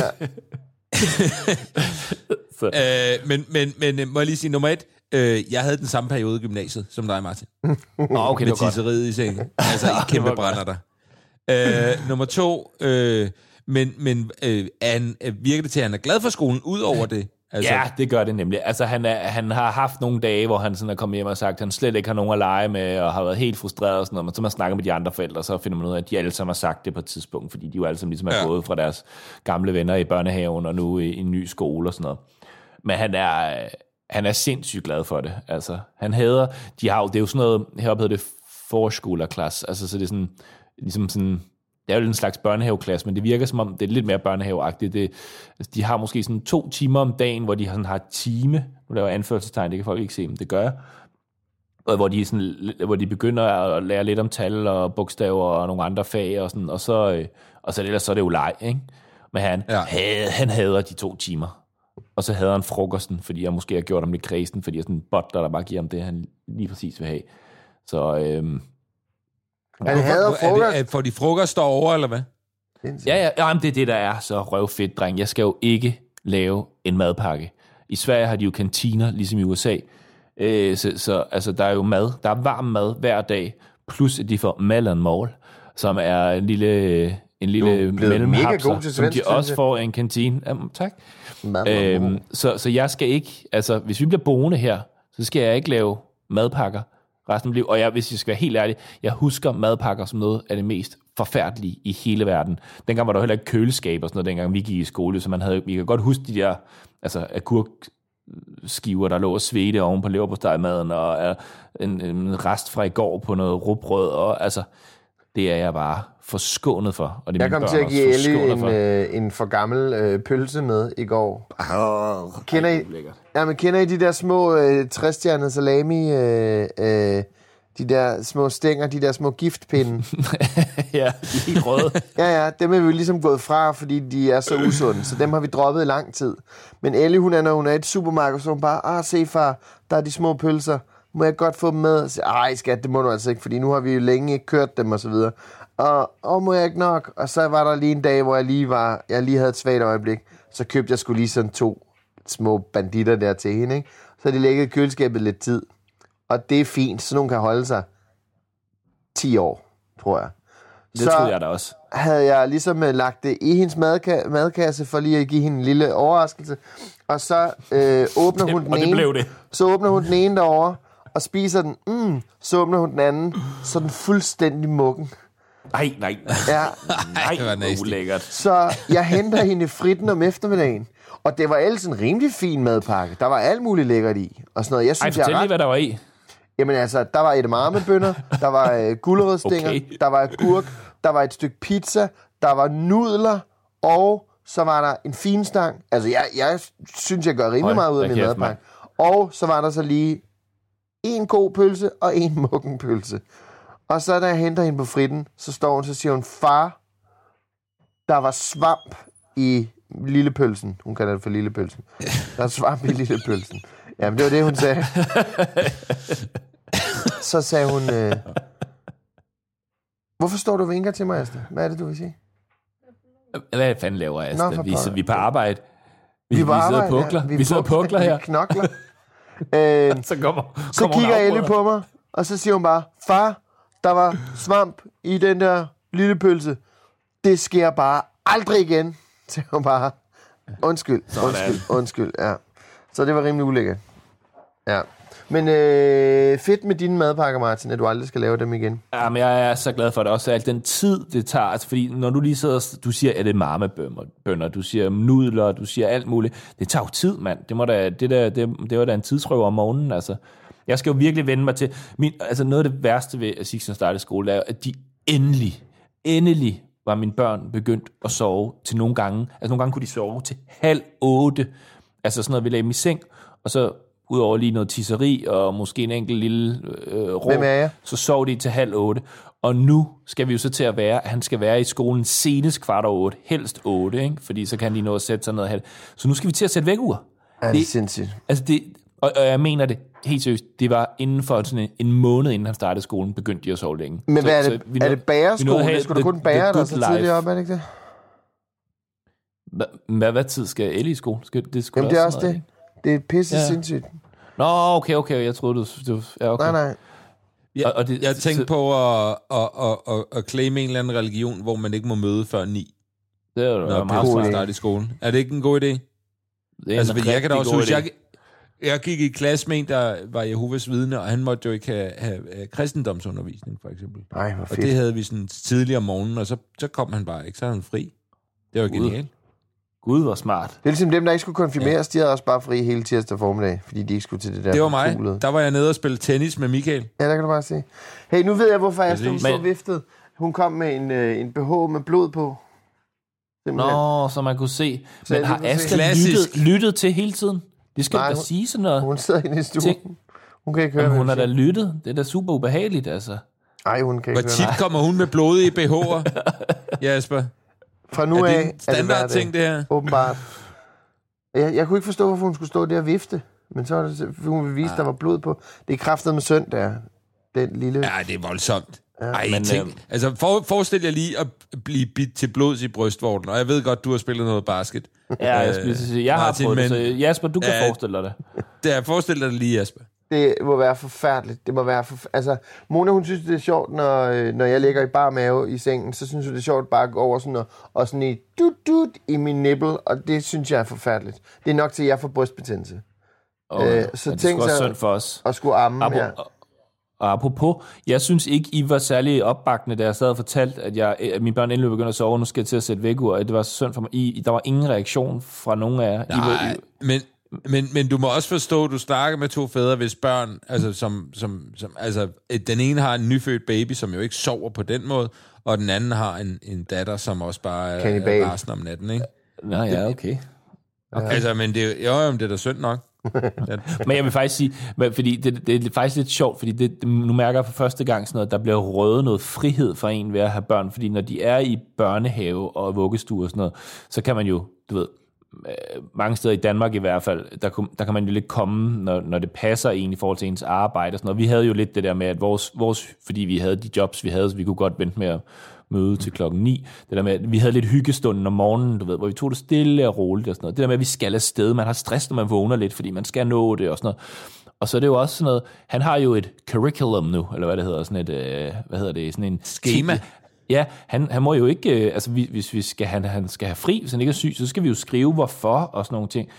så, Øh, men, men, men øh, må jeg lige sige, nummer et, øh, jeg havde den samme periode i gymnasiet, som dig, Martin. [laughs] Nå, okay, det med var godt. tisseriet i sengen. [laughs] Altså, I kæmpe var brænder der. Øh, nummer to, øh, men, men øh, han, øh, virker det til, at han er glad for skolen, ud over det? Altså, Ja, det gør det nemlig. Altså, han, er, han har haft nogle dage, hvor han sådan er kommet hjem og sagt, at han slet ikke har nogen at lege med, og har været helt frustreret og sådan noget. Men så man snakker med de andre forældre, så finder man ud af, at de alle sammen har sagt det på et tidspunkt, fordi de jo alle sammen ligesom er Ja. gået fra deres gamle venner i børnehaven og nu i, i en ny skole og sådan noget. Men han er, han er sindssygt glad for det. Altså, han hader, de har jo, det er jo sådan noget, heroppe hedder det forskolerklasse, altså så det er sådan, ligesom sådan, det er jo en slags børnehaveklasse, men det virker som om, det er lidt mere børnehaveagtigt. Det, altså, de har måske sådan to timer om dagen, hvor de sådan har time, nu laver jeg anførselstegn, det kan folk ikke se, men det gør og hvor de, sådan, hvor de begynder at lære lidt om tal og bogstaver og nogle andre fag, og, sådan, og, så, øh, og så ellers så er det jo leg, ikke? Men han, ja. havde, han hader de to timer. Og så havde han frokosten, fordi jeg måske har gjort ham lidt kredsen, fordi jeg er sådan en butler, der bare giver ham det, han lige præcis vil have. Så øhm, Han hader er det, frokost. er, får de frokost derovre, eller hvad? ja, ja, jamen, det er det, der er så røvfedt, dreng. Jeg skal jo ikke lave en madpakke. I Sverige har de jo kantiner, ligesom i USA. Øh, så, så altså, der er jo mad. Der er varm mad hver dag, plus at de får melonmål, som er en lille, en lille er mellemhapser, til som de også får i en kantine. Jamen, tak. Mad, Øhm, så, så jeg skal ikke, altså hvis vi bliver boende her, så skal jeg ikke lave madpakker resten af mit liv. Og jeg, hvis jeg skal være helt ærlig, jeg husker madpakker som noget af det mest forfærdelige i hele verden. Dengang var der heller ikke køleskab og sådan noget, dengang vi gik i skole, så man havde, vi kan godt huske de der altså, agurkskiver, der lå og svedte oven på leverpostejmaden, og øh, en, en rest fra i går på noget rugbrød, og altså, det er jeg bare forskånet for. Og det er Jeg kom til at give Ellie forskånet en, for. øh, en for gammel øh, pølse med i går. Kender I, ja, men kender I de der små øh, træstjernede salami, øh, øh, de der små stænger, de der små giftpinde? [laughs] ja, de er helt røde. [laughs] ja, ja, dem er vi jo ligesom gået fra, fordi de er så usunde, så dem har vi droppet i lang tid. Men Ellie, hun er, når hun er i et supermarked, så er hun bare, ah, se far, der er de små pølser. Må jeg godt få dem med? Så, Ej, skat, det må du altså ikke, fordi nu har vi jo længe ikke kørt dem og så videre. Og, og må jeg ikke nok? Og så var der lige en dag, hvor jeg lige, var, jeg lige havde et svagt øjeblik. Så købte jeg skulle lige sådan to små banditter der til hende, ikke? Så de ligget i køleskabet lidt tid. Og det er fint, så nogen kan holde sig 10 år, tror jeg. Det troede jeg da også. havde jeg ligesom øh, lagt det i hendes madka- madkasse, for lige at give hende en lille overraskelse. Og så øh, åbner hun den og det ene. blev det. Så åbner hun den ene derovre, og spiser den. Mm, så åbner hun den anden, så er den fuldstændig muggen. Nej, nej, nej. Ja, Nej, det var ulækkert. så jeg henter hende fritten om eftermiddagen. Og det var ellers en rimelig fin madpakke. Der var alt muligt lækkert i. Og sådan noget. Jeg Ej, synes, jeg fortæl lige, ret hvad der var i. Jamen altså, der var edamamebønner, der var øh, gulerødstænger, okay. Der var agurk, der var et stykke pizza, der var nudler, og så var der en finstang. Altså, jeg, jeg synes, jeg gør rimelig Hold meget ud af min madpakke. Og så var der så lige en god pølse og [laughs] en muggen pølse. Og så da jeg henter hende på fritten, så står hun, så siger hun, far, der var svamp i lillepølsen. Hun kalder det for lillepølsen. Der er svamp i lillepølsen. Jamen, det var det, hun sagde. [laughs] så sagde hun, øh, hvorfor står du og vinker til mig, Asta? Hvad er det, du vil sige? Hvad fanden laver Nå, Asta? for Vi, pokker. vi er på arbejde. Vi, vi, vi sidder og pukler. ja. Vi, vi sidder og pukler [laughs] her. Vi knokler. Øh, [laughs] Så kommer, så kommer hun kigger Elle på mig, og så siger hun bare, far, der var svamp i den der lille pølse. Det sker bare aldrig igen. [laughs] Så hun bare, undskyld, undskyld, undskyld. Ja. Så det var rimelig ulækkert. Ja. Men øh, fedt med dine madpakker, Martin, at du aldrig skal lave dem igen. Ja, men jeg er så glad for det også, at den tid, det tager, altså fordi når du lige sidder, og- du siger, at det er marmebønner, du siger nudler, du siger alt muligt, det tager jo tid, mand. Det, må da, det, der, det, det var da en tidsrøver om morgenen, altså. Jeg skal jo virkelig vende mig til, min, altså noget af det værste ved at Sixten starte skole, er at de endelig, endelig var mine børn begyndt at sove til nogle gange. Altså nogle gange kunne de sove til halv otte. Altså sådan noget, vi lagde dem i seng, og så udover lige noget tisseri og måske en enkelt lille øh, Hvem er jeg? så sov de til halv otte. Og nu skal vi jo så til at være, han skal være i skolen senest kvart over otte, helst otte, ikke? fordi så kan han lige nå at sætte sig ned og have det. Så nu skal vi til at sætte vækkeur. Ja, det er sindssygt. Altså det, og, og jeg mener det helt seriøst, det var inden for sådan en, en måned, inden han startede skolen, begyndte de at sove længe. Men Så- hvad er så det? er det vi nåede bærerskole? at have Det skulle the- kun bære dig så good tidligt life. op, er det ikke det? Hva- Hvad, hvad tid skal Ellie i skole? Skal, det skulle Jamen, det er også sådan det. noget, Det er pisse Ja. sindssygt. Nå, okay, okay, jeg troede, du... du ja, okay. Nej, nej. Jeg, Og- og det- jeg tænkte så- på at, at, at, at, at claime en eller anden religion, hvor man ikke må møde før ni, Det er jo når meget starter i skolen. Er det ikke en god idé? Det er Altså, en jeg kan da også huske, jeg, jeg gik i klasse med en, der var Jehovas vidne, og han måtte jo ikke have, have, have kristendomsundervisning, for eksempel. Nej, hvor Og fedt. det havde vi sådan tidligere om morgenen, og så, så kom han bare ikke, så er han fri. Det var genialt. Gud, hvor smart. Det er ligesom dem, der ikke skulle konfirmeres, de havde også bare fri hele tirsdag formiddag, fordi de ikke skulle til det der. Det var mig. forpulede. Der var jeg nede og spille tennis med Michael. Ja, der kan du bare se. Hey, nu ved jeg, hvorfor jeg stod så viftet. Hun kom med en, øh, en BH med blod på. Simpelthen. Nå, så man kunne se. Så Men har Klassisk. lyttet, lyttet til hele tiden? Det skal Nej, da hun- sige sådan noget. Hun sidder inde i stuen. Tænk- Hun kan ikke høre, Jamen, hun har da lyttet. Det er da super ubehageligt, altså. Ej, hun kan Hvor ikke tit høre. kommer hun med blodige BH'er, [laughs] Jasper? Fra nu Er af det en standard ting, det her? Åbenbart. Jeg, jeg kunne ikke forstå, hvorfor hun skulle stå der og vifte. Men så var det, så- hun ville vise, Ah. der var blod på. Det er kraftet med søn, der. Den lille... Ja, det er voldsomt. Ej, men, tænk, øhm, altså for, forestil jer lige at blive bidt til blods i brystvorten, og jeg ved godt, du har spillet noget basket. Ja, jeg skulle lige til at sige, jeg har Martin, prøvet det, så Jasper, du kan Ja. forestille dig det. Det er, forestil dig det lige, Jasper. Det må være forfærdeligt. Det må være forf- altså, Mona, hun synes, det er sjovt, når, øh, når jeg ligger i bar mave i sengen, så synes hun, det er sjovt bare at gå over sådan og, og sådan i dut, dut i min nippel, og det synes jeg er forfærdeligt. Det er nok til, at jeg får brystbetændelse. Og, Øh, så det er tænk så- synd for os. Og skulle amme Apo, her. Og apropos, jeg synes ikke, I var særlig opbakende, da jeg sad og fortalte, at, jeg, at mine børn endelig begyndte at sove, og nu skal jeg til at sætte væk ud, det var så synd for mig. I, der var ingen reaktion fra nogen af jer. I, var, Nej, men, men, men du må også forstå, at du snakker med to fædre, hvis børn, altså, som, som, som, altså den ene har en nyfødt baby, som jo ikke sover på den måde, og den anden har en, en datter, som også bare Kannibal. er rasende om natten, ikke? Nå ja, okay. Okay. Altså, men det, jo, jo, det er da synd nok. [laughs] Ja, Men jeg vil faktisk sige, men fordi det, det er faktisk lidt sjovt, fordi det, nu mærker jeg for første gang sådan noget, der bliver røget noget frihed for en ved at have børn, fordi når de er i børnehave og vuggestue og sådan noget, så kan man jo, du ved, øh, mange steder i Danmark i hvert fald, der, kunne- der kan man jo lidt komme, når, når det passer en i forhold til ens arbejde og sådan noget. Vi havde jo lidt det der med, at vores, vores fordi vi havde de jobs, vi havde, så vi kunne godt vente med at møde til klokken 9. Det der med, at vi havde lidt hyggestunden om morgenen, du ved, hvor vi tog det stille og roligt og sådan noget. Det der med, at vi skal afsted. Man har stress, når man vågner lidt, fordi man skal nå det og sådan noget. Og så er det jo også sådan noget, han har jo et curriculum nu, eller hvad det hedder, sådan et, øh, hvad hedder det, sådan en... Schema. Ja, han, han må jo ikke, øh, altså vi- hvis vi skal, han, han skal have fri, hvis han ikke er syg, så skal vi jo skrive hvorfor og sådan nogle ting.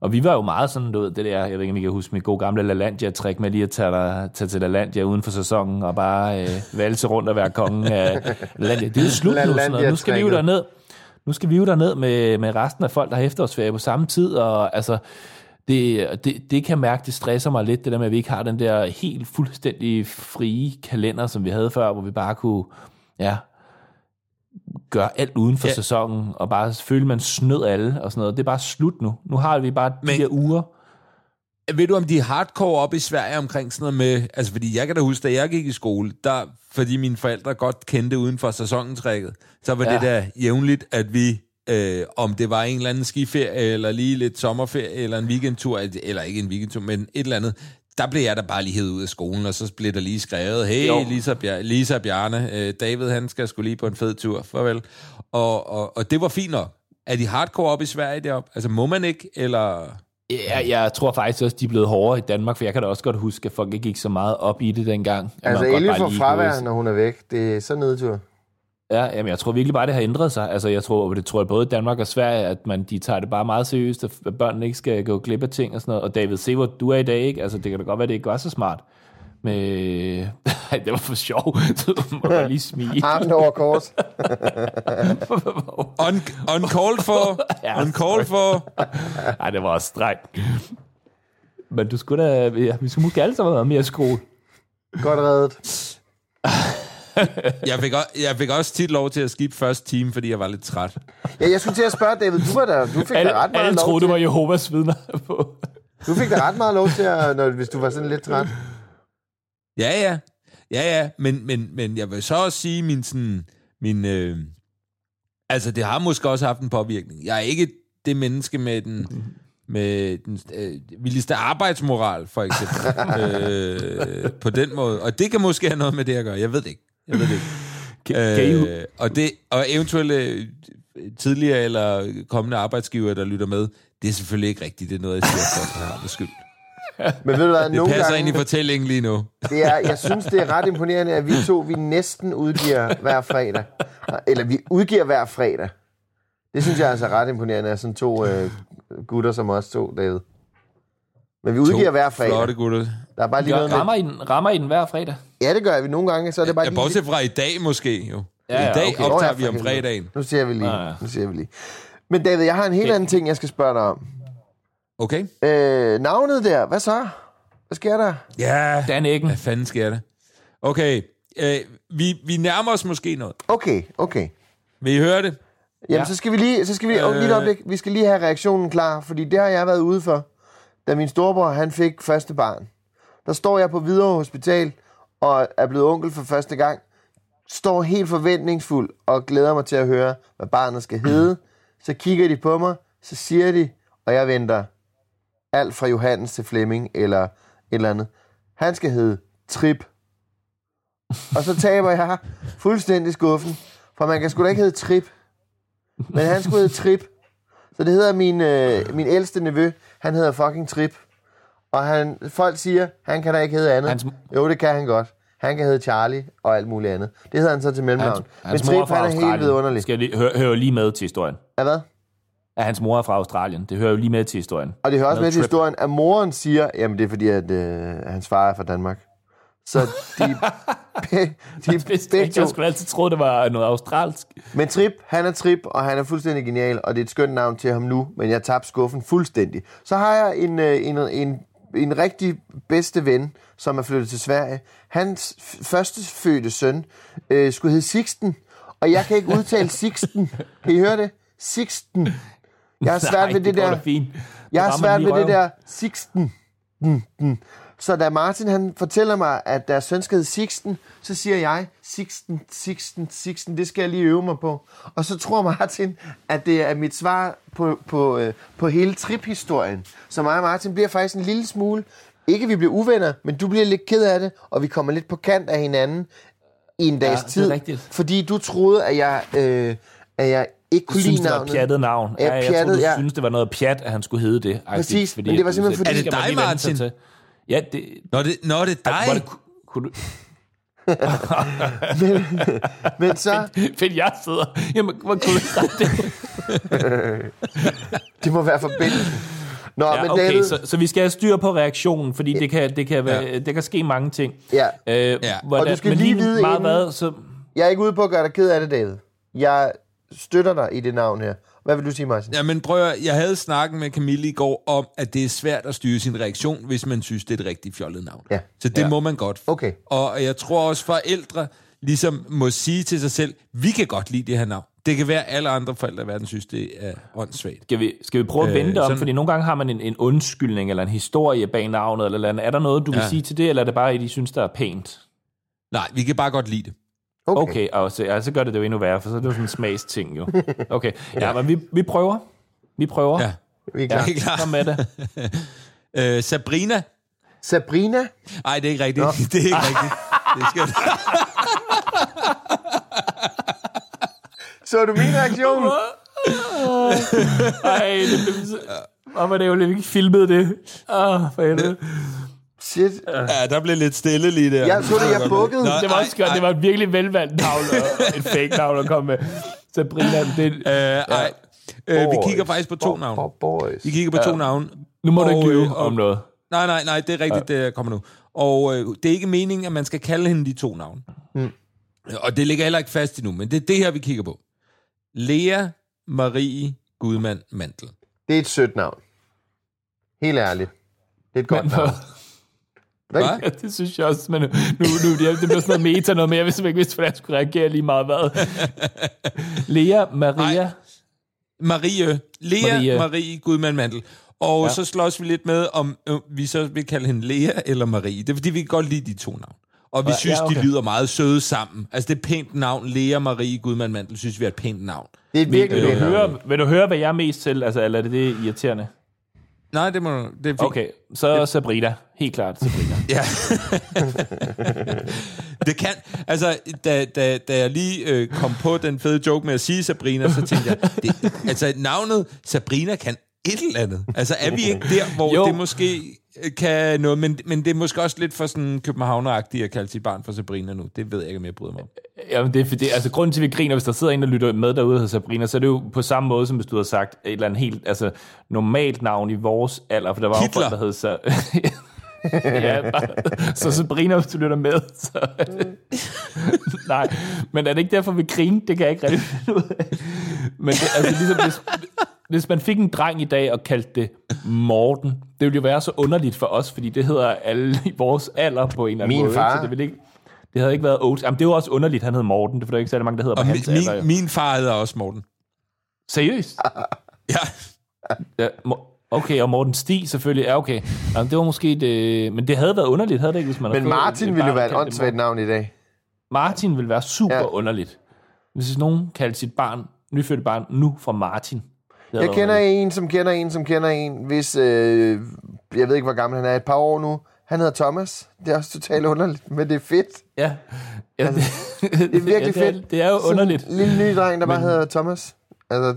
Og vi var jo meget sådan, du ved, det der, jeg ved ikke, om I kan huske mit gode gamle LaLandia-trick med lige at tage, dig- tage til LaLandia uden for sæsonen og bare øh, valse rundt og være kongen af [laughs] LaLandia. Det er jo slut nu, sådan noget. Nu skal vi jo derned, nu skal vi jo derned med, med resten af folk, der har efterårsferie på samme tid, og altså, det, det, det kan mærke, det stresser mig lidt, det der med, at vi ikke har den der helt fuldstændig frie kalender, som vi havde før, hvor vi bare kunne, ja, gøre alt uden for Ja. sæsonen, og bare føle, man snød alle og sådan noget. Det er bare slut nu. Nu har vi bare de Men- der uger. Ved du, om de er hardcore op i Sverige omkring sådan noget med... Altså, fordi jeg kan da huske, da jeg gik i skole, der, fordi mine forældre godt kendte uden for sæsonentrækket, så var. Ja. det der jævnligt, at vi, øh, om det var en eller anden skiferie, eller lige lidt sommerferie, eller en weekendtur, eller ikke en weekendtur, men et eller andet, der blev jeg da bare lige hævet ud af skolen, og så blev der lige skrevet, hey, Jo. Lisa, Bjar- Lisa Bjarne, øh, David, han skal skulle lige på en fed tur, farvel. Og, og, og det var fint nok. Er de hardcore op i Sverige deroppe? Altså, må man ikke, eller... Ja, jeg tror faktisk også, de er blevet hårdere i Danmark, for jeg kan da også godt huske, at folk ikke gik så meget op i det dengang. Altså, Ellie får fravær, når hun er væk. Det er så nedtur. Ja, jamen, jeg tror virkelig bare, det har ændret sig. Altså, jeg tror, det tror jeg både Danmark og Sverige, at man, de tager det bare meget seriøst, at børnene ikke skal gå glip af ting og sådan noget. Og David, se hvor du er i dag, ikke? Altså, det kan da godt være, det ikke var så smart. Men [laughs] Ej, det var for sjov. [laughs] Så må man lige smige. Armen over kors. [laughs] Un, uncalled for. Ja, uncalled for. Ej, det var også strengt. Men du skulle da... Ja, vi skulle måske alle sammen have været mere skole. Godt reddet. [laughs] Jeg fik, også, jeg fik også tit lov til at skifte første time, fordi jeg var lidt træt. Ja, jeg skulle til at spørge, David, du, var der, du fik da Alle, ret meget alle lov troede, til, du var Jehovas vidner på. du fik da ret meget lov til, at, når, hvis du var sådan lidt træt. Ja, ja. Ja, ja. Men, men, men jeg vil så også sige, min sådan... Min, øh, altså, det har måske også haft en påvirkning. Jeg er ikke det menneske med den med den øh, vildeste arbejdsmoral, for eksempel. [laughs] øh, på den måde. Og det kan måske have noget med det at gøre. Jeg ved det ikke. Jeg ved det ikke. Kan, kan I, Øh, og, det, og eventuelle øh, tidligere eller kommende arbejdsgiver, der lytter med, det er selvfølgelig ikke rigtigt. Det er noget, jeg siger for at have skyld. Men ved du hvad, Det nogle passer gange, ind i fortællingen lige nu. det er, jeg synes, det er ret imponerende, at vi to, vi næsten udgiver hver fredag. Eller vi udgiver hver fredag. Det synes jeg er altså ret imponerende, at sådan to øh, gutter som os to, David. Men vi udgiver hver fredag. Flotte gutter. Der er bare lige noget gør, rammer, I den, rammer I den hver fredag? Ja, det gør vi nogle gange, så er det bare Ja, lige... bortset fra i dag måske, jo. Ja, ja, I dag okay. Optager vi om fredagen. Nu ser vi lige. Ah, ja. Nu ser vi lige. Men David, jeg har en helt Okay. anden ting, jeg skal spørge dig om. Okay? Øh, navnet der, hvad så? Hvad sker der? Ja. Dan Eggen. Hvad fanden sker der? Okay, øh, vi, vi nærmer os måske noget. Okay, okay. Vil I høre det? Jamen, Ja. så skal vi lige, så skal vi, øh, lige et Øh. øjeblik, vi skal lige have reaktionen klar, fordi det har jeg været ude for, da min storebror, han fik første barn. Der står jeg på Hvidovre Hospital, og er blevet onkel for første gang, står helt forventningsfuld og glæder mig til at høre, hvad barnet skal hedde. Så kigger de på mig, så siger de, og jeg venter alt fra Johannes til Flemming, eller et eller andet. Han skal hedde Trip. Og så taber jeg fuldstændig skuffen, for man kan sgu da ikke hedde Trip. Men han skulle hedde Trip. Så det hedder min, øh, min ældste nevø, han hedder fucking Trip. Og han, folk siger, han kan da ikke hedde andet. Hans- Jo, det kan han godt. Han kan hedde Charlie og alt muligt andet. Det hedder han så til mellemnavn. Hans, Men hans mor er Trip, fra han er helt Australien. vidunderlig. Skal lige, høre, høre lige med til historien. Ja, hvad? At hans mor er fra Australien. Det hører jo lige med til historien. Og det hører også med til trip. historien, at moren siger, jamen det er fordi, at øh, hans far er fra Danmark. Så de, [laughs] [laughs] de, de Hvis begge ikke, jeg skulle altid tro, det var noget australsk. Men Trip, han er Trip, og han er fuldstændig genial, og det er et skønt navn til ham nu, men jeg tabte skuffen fuldstændig. Så har jeg en, øh, en, en, en rigtig bedste ven, som er flyttet til Sverige. Hans første fødte søn øh, skulle hedde Sixten, og jeg kan ikke udtale [laughs] Sixten. Kan I høre det? Sixten. Jeg har [laughs] svært Nej, ved det, går der. Jeg har svært ved det der Sixten. Mm, mm. Så da Martin han fortæller mig, at deres søn skal hedde Sixten, så siger jeg, Sixten, Sixten, Sixten, det skal jeg lige øve mig på. Og så tror Martin, at det er mit svar på, på, øh, på hele trip-historien. Så mig og Martin bliver faktisk en lille smule, ikke vi bliver uvenner, men du bliver lidt ked af det, og vi kommer lidt på kant af hinanden i en dags det er tid. rigtigt. Fordi du troede, at jeg, øh, at jeg ikke Du kunne synes, lide det navnet. pjattet navn. Ja, Ja, jeg pjattet, tror, du ja. synes, det var noget pjat, at han skulle hedde det. Præcis, men det var simpelthen fordi- det Er det dig, Martin? til. Ja, det... Nå, det, nå, det er dig. Var det, ku- kunne du... [laughs] Men så, Fedt, jeg sidder... Jamen, hvor kunne du det? [laughs] det må være forbindelsen. Nå, Ja, men okay, David, så, så vi skal have styr på reaktionen, fordi det kan, det kan, være, ja. det kan ske mange ting. Ja. Øh, Ja. hvordan, Og du skal men lige vide meget inden- hvad, så... jeg er ikke ude på at gøre dig ked af det, David. Jeg støtter dig i det navn her. Hvad vil du sige, Martin? Jamen prøv at, jeg havde snakket med Camille i går om, at det er svært at styre sin reaktion, hvis man synes, det er et rigtig fjollet navn. Ja. Så det Ja. må man godt. Okay. Og jeg tror også, forældre ligesom må sige til sig selv, vi kan godt lide det her navn. Det kan være, at alle andre forældre i verden synes, det er åndssvagt. Skal vi, skal vi prøve at Øh, vende det om? sådan- Fordi nogle gange har man en, en undskyldning eller en historie bag navnet. Eller, eller andet. Er der noget, du vil Ja. sige til det, eller er det bare, at de synes, der er pænt? Nej, vi kan bare godt lide det. Okay. Okay, og så, ja, så gør det det jo endnu værre, for så er det jo sådan en smagsting jo. Okay, [laughs] ja, men vi, vi prøver. Vi prøver. Ja. Vi er ja klar. Helt klart. kom med det. [laughs] Øh, Sabrina? Sabrina? Nej, det er ikke rigtigt. [laughs] Det er ikke rigtigt. Det skal... Så du min reaktion? Ej, det blev så... Og var det jo lidt ikke filmet det. Åh, for helvede. Shit. Ja, der blev lidt stille lige der. Jeg så det, jeg bukkede. Nå, Det var også godt. Det var et virkelig velvalgt navn, og et fake navn at komme med. Sabrina, det, Øh, ej. Øh, vi kigger faktisk på to Bo- navne. Vi kigger på to navne. nu må du ikke lyve øh, om noget. Nej, nej, nej, det er rigtigt, det kommer nu. Og øh, det er ikke meningen, at man skal kalde hende de to navne. Mm. Og det ligger heller ikke fast endnu, men det er det her, vi kigger på. Lea Marie Gudmand Mantel. Det er et sødt navn. Helt ærligt. Det er et godt Men, navn. Hvad? Ja, det synes jeg også, men nu, nu det, det bliver sådan noget meta noget mere, hvis jeg ikke vidste, hvordan jeg skulle reagere lige meget hvad. Lea Maria. Nej. Marie. Lea Marie. Marie, Gudmand Mandel. Og Ja. så slås vi lidt med, om øh, vi så vil kalde hende Lea eller Marie. Det er fordi, vi kan godt lide de to navne. Og vi Ja, synes, ja, okay. de lyder meget søde sammen. Altså, det er et pænt navn. Lea Marie Gudmand Mandel, synes vi er et pænt navn. Det er virkelig Vil du, pænt navn. høre, vil du høre, hvad jeg er mest til? Altså, eller er det det irriterende? Nej, det, må, du- det er fint. Okay, så Sabrina. Helt klart Sabrina. [laughs] Ja. det kan, altså, da, da, da jeg lige øh, kom på den fede joke med at sige Sabrina, så tænkte jeg, det, altså navnet Sabrina kan et eller andet. Altså er vi ikke der, hvor Jo. det måske kan noget, men, men det er måske også lidt for sådan københavneragtigt at kalde sit barn for Sabrina nu. Det ved jeg ikke, om jeg bryder mig om. Jamen, det er fordi, altså grunden til, at vi griner, hvis der sidder en, der lytter med derude, der hedder Sabrina, så er det jo på samme måde, som hvis du havde sagt et eller andet helt, altså normalt navn i vores alder, for der var Hitler. jo folk, der hed så... [laughs] ja, [laughs] bare, så Sabrina, hvis du lytter med, så... [laughs] Nej, men er det ikke derfor, vi griner? Det kan jeg ikke rigtig finde ud af. Men det, altså ligesom, hvis, hvis man fik en dreng i dag og kaldte det Morten, det ville jo være så underligt for os, fordi det hedder alle i vores alder på en eller anden Min måde. far. Ikke? Så det ville ikke... Det havde ikke været old. Jamen, det var også underligt, han hed Morten. Det var der ikke særlig mange, der hedder Og på hans min, alder. jo. min, far hedder også Morten. Seriøst? [laughs] Ja. Ja, okay, og Morten Stig selvfølgelig. Ja, okay. Jamen, det var måske det... Men det havde været underligt, havde det ikke, hvis man Men Martin ville jo være et åndssvagt navn i dag. Martin ville være super Ja. underligt. Hvis nogen kaldte sit barn, nyfødte barn, nu fra Martin. Jeg kender en, som kender en, som kender en, hvis... Øh, jeg ved ikke, hvor gammel han er. Et par år nu. Han hedder Thomas. Det er også totalt underligt, men det er fedt. Ja. ja det, Det er virkelig ja, det er, fedt. Det er jo Sådan underligt. en lille ny dreng, der bare hedder Thomas. Altså,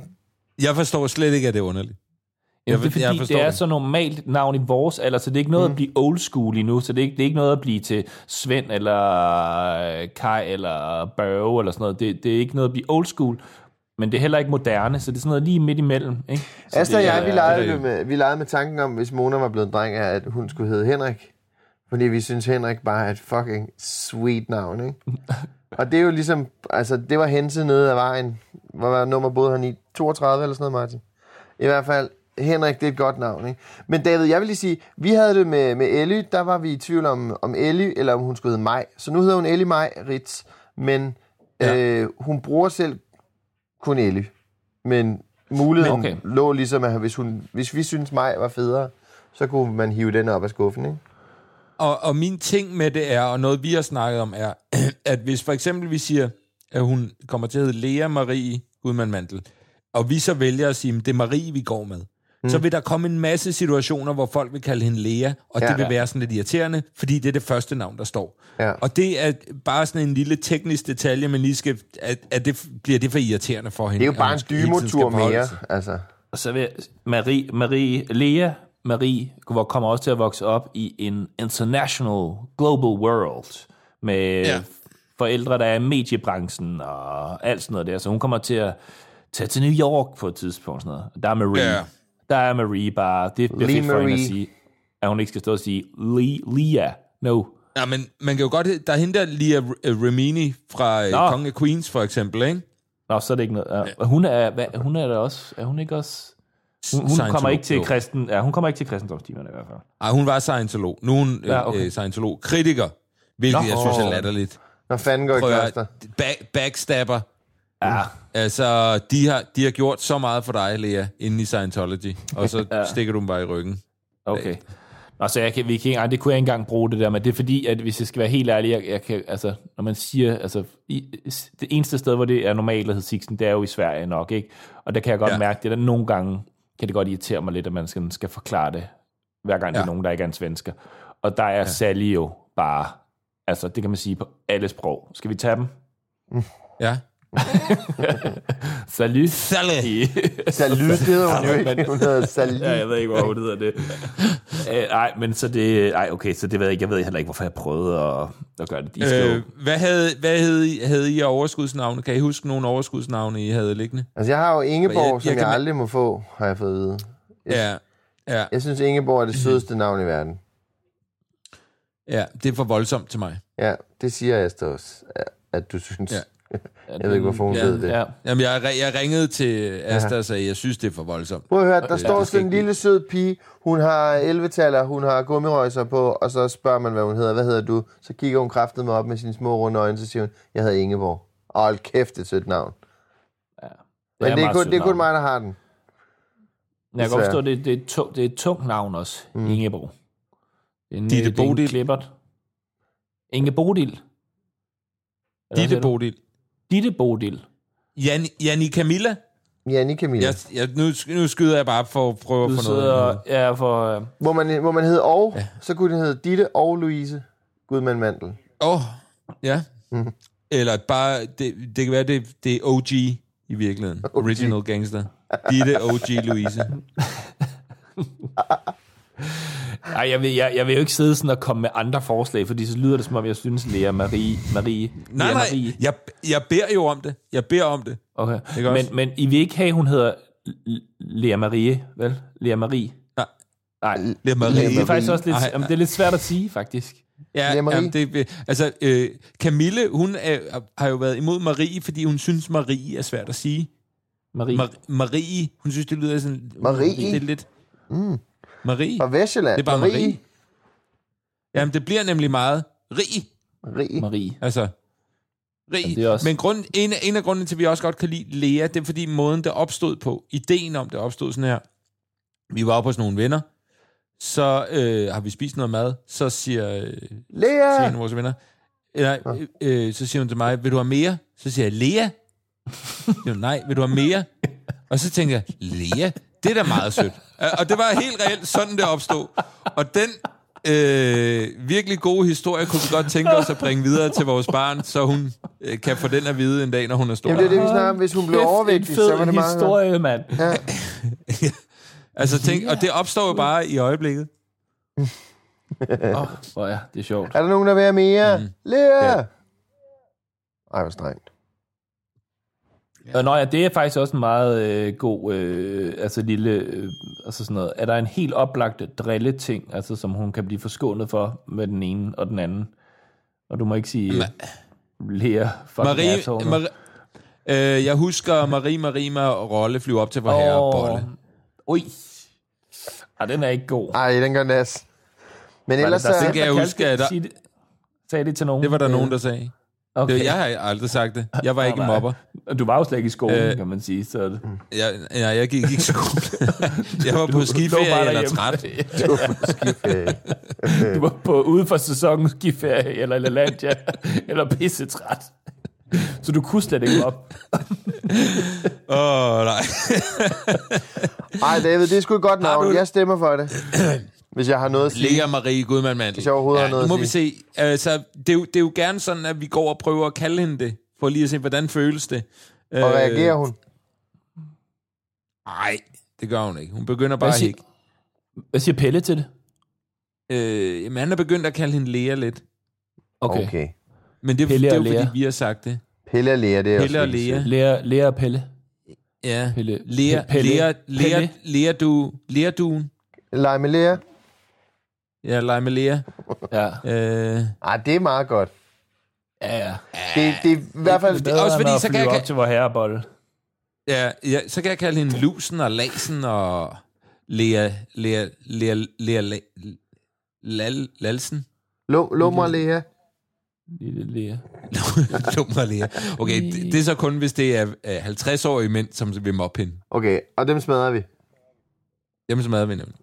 Jeg forstår slet ikke, at det er underligt. Jamen, Jeg- det er jeg fordi, forstår det er det. så normalt navn i vores alder, så det er ikke noget mm. at blive old school endnu, så det er ikke, det er ikke noget at blive til Svend eller øh, Kai eller Børge eller sådan noget. Det, det er ikke noget at blive old school, men det er heller ikke moderne, så det er sådan noget lige midt imellem. Ikke? Så Asta og jeg, vi legede, det med, vi legede med tanken om, hvis Mona var blevet en dreng, at hun skulle hedde Henrik. Fordi vi synes, Henrik bare er et fucking sweet navn, ikke? [laughs] Og det er jo ligesom, altså det var Hense nede af vejen. Hvor var nummer boede han i? 32 eller sådan noget, Martin? I hvert fald, Henrik, det er et godt navn, ikke? Men David, jeg vil lige sige, vi havde det med, med Ellie, der var vi i tvivl om, om Ellie, eller om hun skulle hedde Maj. Så nu hedder hun Ellie Maj Ritz, men ja. øh, hun bruger selv kun Ellie. Men muligheden Okay. okay. lå ligesom, at hvis, hun, hvis vi synes Maj var federe, så kunne man hive den op af skuffen, ikke? Og, og min ting med det er, og noget vi har snakket om, er, [clears throat] at hvis for eksempel vi siger, at hun kommer til at hedde Lea Marie Gudmand Mandel, og vi så vælger at sige, at det er Marie, vi går med, mm. så vil der komme en masse situationer, hvor folk vil kalde hende Lea, og Ja. det vil Ja. være sådan lidt irriterende, fordi det er det første navn, der står. Ja. Og det er bare sådan en lille teknisk detalje, men lige skal, at, at det bliver det for irriterende for hende. Det er jo bare en dymotur mere, altså. Og så vil Marie, Marie, Lea Marie hvor kommer også til at vokse op i en international, global world, med ja. forældre, der er i mediebranchen og alt sådan noget der. Så hun kommer til at tage til New York på et tidspunkt. Sådan noget. Der er Marie. Ja. Der er Marie bare. Det bliver Lee fedt for hende at sige, at hun ikke skal stå og sige Lee, Lea. No. Ja, men man kan jo godt... Der er hende der, Lia Remini fra Nå. Nå. Kongen af Queens, for eksempel, ikke? Nå, så er det ikke noget. Ja. Hun er, hvad, hun er der også. Er hun ikke også... Hun, hun kommer ikke til kristen, ja, hun kommer ikke til kristendomstimerne i hvert fald. Ej, hun var Scientolog. Nu er hun Ja, ja, okay. øh, Scientolog. Kritiker, hvilket Nå. Jeg synes er latterligt. Når fanden går i kloster. back, backstabber. Ja, Altså, de har, de har gjort så meget for dig, Lea, inde i Scientology. Og så [laughs] ja. stikker du dem bare i ryggen. Okay. Nå, så jeg kan, vi kan, ikke- det kunne jeg ikke engang bruge det der, men det er fordi, at hvis jeg skal være helt ærlig, jeg, jeg kan, altså, når man siger, altså, i, det eneste sted, hvor det er normalt at hedde Sixten, det er jo i Sverige nok, ikke? Og der kan jeg godt ja. Mærke, det der nogle gange, kan det godt irritere mig lidt, at man skal, skal forklare det, hver gang ja. det er nogen, der ikke er en svensker. Og der er ja. Sally jo bare, altså, det kan man sige på alle sprog. Skal vi tage dem? Ja. [laughs] Salut. Sally. Salut, det hedder hun jo ikke. Hun hedder Salut. Ja, jeg ved ikke, hvor hun hedder det. Øh, Nej, men så det... Ej, okay, så det ved jeg ikke. Jeg ved heller ikke, hvorfor jeg prøvede at, at gøre det. De Øh, hvad havde, hvad havde, I, havde I af overskudsnavne? Kan I huske nogle overskudsnavne, I havde liggende? Altså, jeg har jo Ingeborg, Jeg- jeg, jeg som jeg, kan- aldrig må få, har jeg fået at vide. Ja. Ja, Jeg synes, Ingeborg er det sødeste navn i verden. ja, det er for voldsomt til mig. Ja, det siger Asta også, at du synes. Ja. Jeg ved ikke, hvorfor hun Ja, ved det. Ja. Jamen, jeg, jeg ringede til Asta og sagde, jeg synes, det er for voldsomt. Prøv at høre, der Øh, står det sådan en lille sød pige, hun har 11 taller, hun har gummirøjser på, og så spørger man, hvad hun hedder. Hvad hedder du? Så kigger hun kraftet mig op med sine små runde øjne, så siger hun, jeg hedder Ingeborg. Og hold kæft, det er et sødt navn. Ja. Men er det er, kun, det er kun mig, der har den. Jeg kan godt forstå, at det, det, er et tung, det er et tungt navn også. Mm. Ingeborg. Det er en, Ditte det er en Bodil. klippert. Inge Bodil. Ditte? Bodil. Ditte Bodil. Jan, Janni Camilla. Janni Camilla. Jeg, jeg, nu, nu skyder jeg bare for at prøve Du at få noget. sidder... Ja, for... øh, Hvor man, hvor man hedder og, ja. så kunne den hedde Ditte og Louise. Gudmand Mandel. Åh, oh, ja. Mhm. Eller bare, det, det kan være, det, det er OG i virkeligheden. OG. Original Gangster. Ditte OG Louise. [laughs] Ej, jeg vil, jeg, jeg vil jo ikke sidde sådan og komme med andre forslag, fordi så lyder det som om, jeg synes, Lea Marie... Marie Nej, Lea nej, Marie. jeg, jeg beder jo om det. Jeg beder om det. Okay. Ikke Men, også? men I vil ikke have, hun hedder Lea Marie, vel? Lea Marie. Nej. Nej, Det er Marie. det er faktisk også lidt, Ej, jamen, det er lidt svært at sige, faktisk. Ja, Lea Marie. jamen, det, altså, øh, Camille, hun er, har jo været imod Marie, fordi hun synes, Marie er svært at sige. Marie. Mar- Marie, hun synes, det lyder sådan... Marie? Det er lidt... Mm. Marie. Fra Vestjylland. Det er bare Marie. Marie. Jamen, det bliver nemlig meget rig. Marie. Marie. Altså, rig. Jamen, det er også- Men grund, en, af- en af grundene til, at vi også godt kan lide Lea, det er fordi måden, det opstod på. Ideen om det opstod sådan her. Vi var oppe hos nogle venner. Så øh, har vi spist noget mad. Så siger, øh, siger Lea! en af vores venner, eller, øh, øh, så siger hun til mig, vil du have mere? Så siger jeg, Lea. [laughs] Hun, nej, vil du have mere? Og så tænker jeg, Lea, det er da meget sødt. Øh, Og det var helt reelt sådan, det opstod. Og den øh, virkelig gode historie kunne vi godt tænke os at bringe videre til vores barn, så hun øh, kan få den at vide en dag, når hun er stor. Jamen, det er det, vi snakker om. Hvis hun blev Kæft, overvægtig, så var det meget... historie, mand. [laughs] Ja. Altså, tænk, og det opstår jo bare i øjeblikket. Åh, hvor er det er sjovt. Er der nogen, der vil have mere? Mm. Lea! Ja. Ej, hvor strengt. Og nå ja, det er faktisk også en meget øh, god, øh, altså lille, øh, altså sådan noget. Er der en helt oplagt drille-ting, altså som hun kan blive forskånet for med den ene og den anden? Og du må ikke sige Lea fucking Marie. Marie, øh, jeg husker Marie Marima og Rolle flyve op til vor herre og bolle. Ui. Ah, den er ikke god. Ej, den gør nas. Men ellers det så... dig selv, kan jeg der huske, at der- sige det- Sagde det til nogen? Det var der nogen, der sagde. Okay. Det, jeg har aldrig sagt det. Jeg var ikke en Nej. mobber. Du var jo slet ikke i skolen, Øh, kan man sige. Så det. Jeg, ja, jeg gik ikke i skole. [laughs] jeg var på skiferie eller træt. [laughs] Skiferie. Du var på ude for sæsonen skiferie, eller LaLandia, [laughs] eller pissetræt. Så du kunne slet ikke op. Åh, oh, nej. Ej, David, det er sgu et godt navn. du- Jeg stemmer for det. [clears throat] Hvis jeg har noget at sige. Lea Marie Gudmann Mandel. Hvis jeg overhovedet har noget nu må at vi se. Altså, det, er jo, det er jo gerne sådan, at vi går og prøver at kalde hende det, for lige at se, hvordan føles det. Og reagerer hun? Nej, det gør hun ikke. Hun begynder bare hække. hvad siger Pelle til det? Øh, jamen, han er begyndt at kalde hende Lea lidt. Okay. Okay. Men det, Pelle det er jo Lea. fordi, vi har sagt det. Pelle og Lea, det er Pelle også og Lea. Lea, Lea og Pelle. Ja. Pelle. Lea, Pelle. Lea, Lea, Pelle. Lea, du, Lea duen. Leg med Lea? Ja, lege med Lea. Ja. Øh, Ej, det er meget godt. Ja, ja. Det, det er i hvert fald... det er også fordi, så kan jeg- op til vor herrebold. ja, ja, så kan jeg kalde hende Lusen og Lasen og Lea, Lea, Lea, Lea, Lea Lal, Lalsen. Lum- Lummer Lea. Lille Lea. [laughs] Lummer Lea. Okay, det, det, er så kun, hvis det er øh, 50-årige mænd, som vil mobbe hende. Okay, og dem smadrer vi. Dem som er vi nemlig.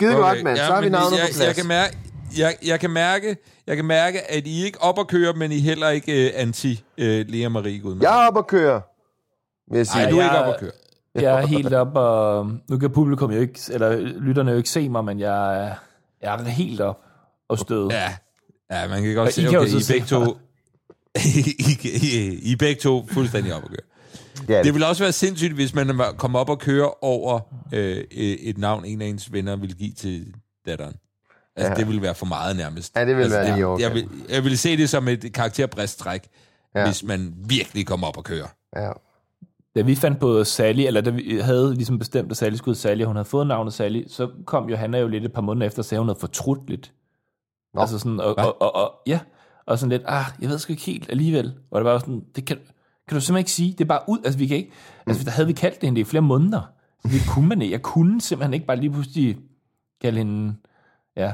Skide okay. godt, mand. Så har vi navnet jeg, på plads. jeg, kan mærke, jeg, jeg, kan mærke, jeg kan mærke, at I ikke op at køre, men I heller ikke uh, anti uh, Lea Marie Gudmann. Jeg er oppe at køre, vil jeg sige. Nej, du er jeg- ikke op at køre. Jeg er helt op, og nu kan publikum jo ikke, eller lytterne jo ikke se mig, men jeg er, jeg er helt op og støde. Ja, ja man kan godt Og se, I kan okay, så I begge to... [laughs] I, I, I er begge to fuldstændig op at køre. Det er Det det. ville også være sindssygt, hvis man kom op og køre over øh, et navn, en af ens venner ville give til datteren. Altså, Ja. ja. det ville være for meget nærmest. Ja, det ville altså, være lige i jeg, overkanten. vil, jeg ville se det som et karakterbriststræk, Ja. ja. hvis man virkelig kom op og køre. Ja. Da vi fandt på Sally, eller da vi havde ligesom bestemt, at Sally skulle Sally, og hun havde fået navnet Sally, så kom Johanna jo lidt et par måneder efter og sagde, at hun havde fortrudt lidt. Nå. Altså sådan, og, og, og, og, ja, Og sådan lidt, ah, jeg ved sgu ikke helt alligevel. Og det var sådan, det kan, kan du simpelthen ikke sige, det er bare ud, altså vi kan ikke, altså der havde vi kaldt det hende i flere måneder. Det kunne man ikke, jeg kunne simpelthen ikke bare lige pludselig kalde hende, ja,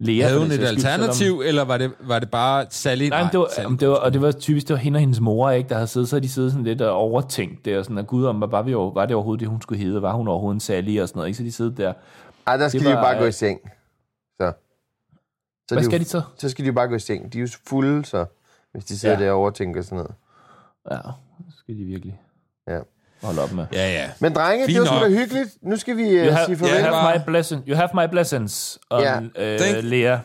Lea. Havde hun et alternativ, selvom- eller var det, var det bare Sally? Nej, det var, Sally. det var, og det var typisk, det var hende og hendes mor, ikke, der havde siddet, så havde de siddet sådan lidt og overtænkt det, og sådan, at gud, om, var, vi, var det overhovedet det, hun skulle hedde? Var hun overhovedet en Sally og sådan noget, ikke? Så de sidder der. Ej, der skal Det de jo var, bare gå i seng. Så. så Hvad jo- skal de så? Så skal de jo bare gå i seng. De er jo fulde, så hvis de sidder ja. der og overtænker sådan noget. Ja, det skal de virkelig Ja. holde op med. Ja, ja. Men drenge, Fint det var sgu da hyggeligt. Nu skal vi uh, You have, sige you farvel. Ja, have my blessing. You have my blessings on Ja. ja. uh, Thank- Lea.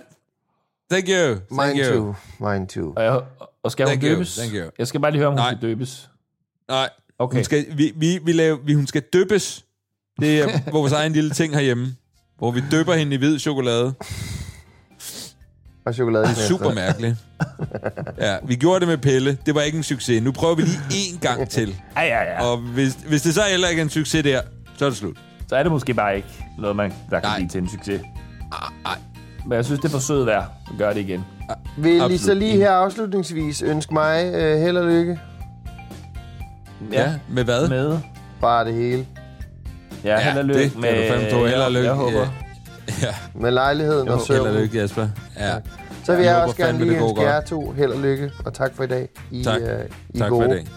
Thank you. Thank Mine you. too. Mine too. Og, jeg, og skal Thank hun you, døbes? thank you. Jeg skal bare lige høre, om hun Nej. skal døbes. Nej, Okay. hun skal, vi, vi, vi, laver, vi, hun skal døbes. Det er vores egen lille ting herhjemme, hvor vi døber hende i hvid chokolade. Og chokolade. Det er super mærkeligt. Ja, vi gjorde det med Pelle. Det var ikke en succes. Nu prøver vi lige én gang til. Ja, ja, ja. Og hvis, hvis det så heller ikke er en succes der, så er det slut. Så er det måske bare ikke noget, man, der kan Nej. blive til en succes. Nej. Men jeg synes, det er for sødt værd at gøre det igen. Vil I så lige her afslutningsvis ønske mig uh, held og lykke? Ja, med hvad? Med. Bare det hele. Ja, Ja, held og lykke det med... du fandme tro. Held og lykke. Jeg håber. Ja. Med lejligheden og Held og søvn. lykke, Jasper. Ja. Så vil Jeg jeg også gerne lige ønske jer godt. to held og lykke. Og tak for i dag. I, Tak. Uh, I Tak gode. for i dag.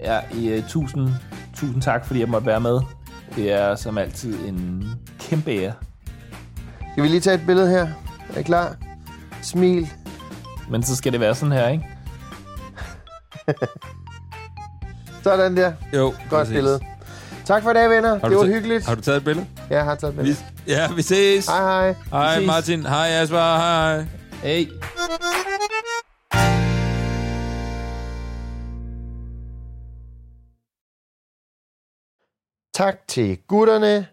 Ja, i, uh, tusind, tusind tak, fordi jeg måtte være med. Det er som altid en kæmpe ære. Skal vi lige tage et billede her? Er I klar? Smil. Men så skal det være sådan her, ikke? [laughs] Sådan der. Jo, Godt præcis. billede. Tak for i dag, venner. Har Det var hyggeligt. Har du taget et billede? Ja, jeg har taget et Vi, billede. ja, vi ses. Hej, hej. Hej. Martin. Hej Jasper. Hej hej. Hey. Tak til gutterne,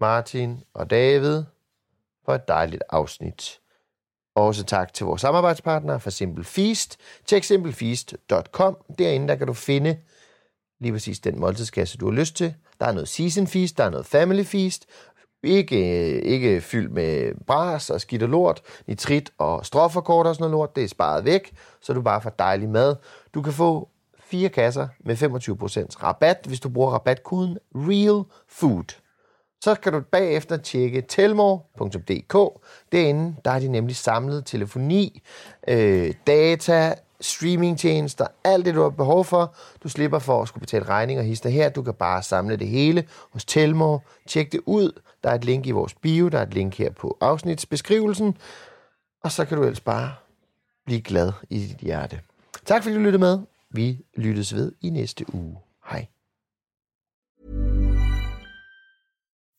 Martin og David, for et dejligt afsnit. Også tak til vores samarbejdspartnere fra Simple Feast. Tjek simplefeast.com. Derinde der kan du finde lige præcis den måltidskasse, du har lyst til. Der er noget Season Feast, der er noget Family Feast. Ikke, øh, ikke fyldt med bras og skidt og lort, nitrit og stroffekort og sådan noget lort. Det er sparet væk, så du bare får dejlig mad. Du kan få fire kasser med 25% rabat, hvis du bruger rabatkoden REALFOOD. Så kan du bagefter tjekke telmor.dk. Derinde der er de nemlig samlet telefoni, øh, data, streamingtjenester, alt det, du har behov for. Du slipper for at skulle betale regninger hister her. Du kan bare samle det hele hos Telmor. Tjek det ud. Der er et link i vores bio. Der er et link her på afsnitsbeskrivelsen. Og så kan du ellers bare blive glad i dit hjerte. Tak fordi du lyttede med. Vi lyttes ved i næste uge. Hej.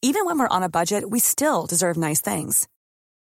Even when we're on a budget, we still deserve nice things.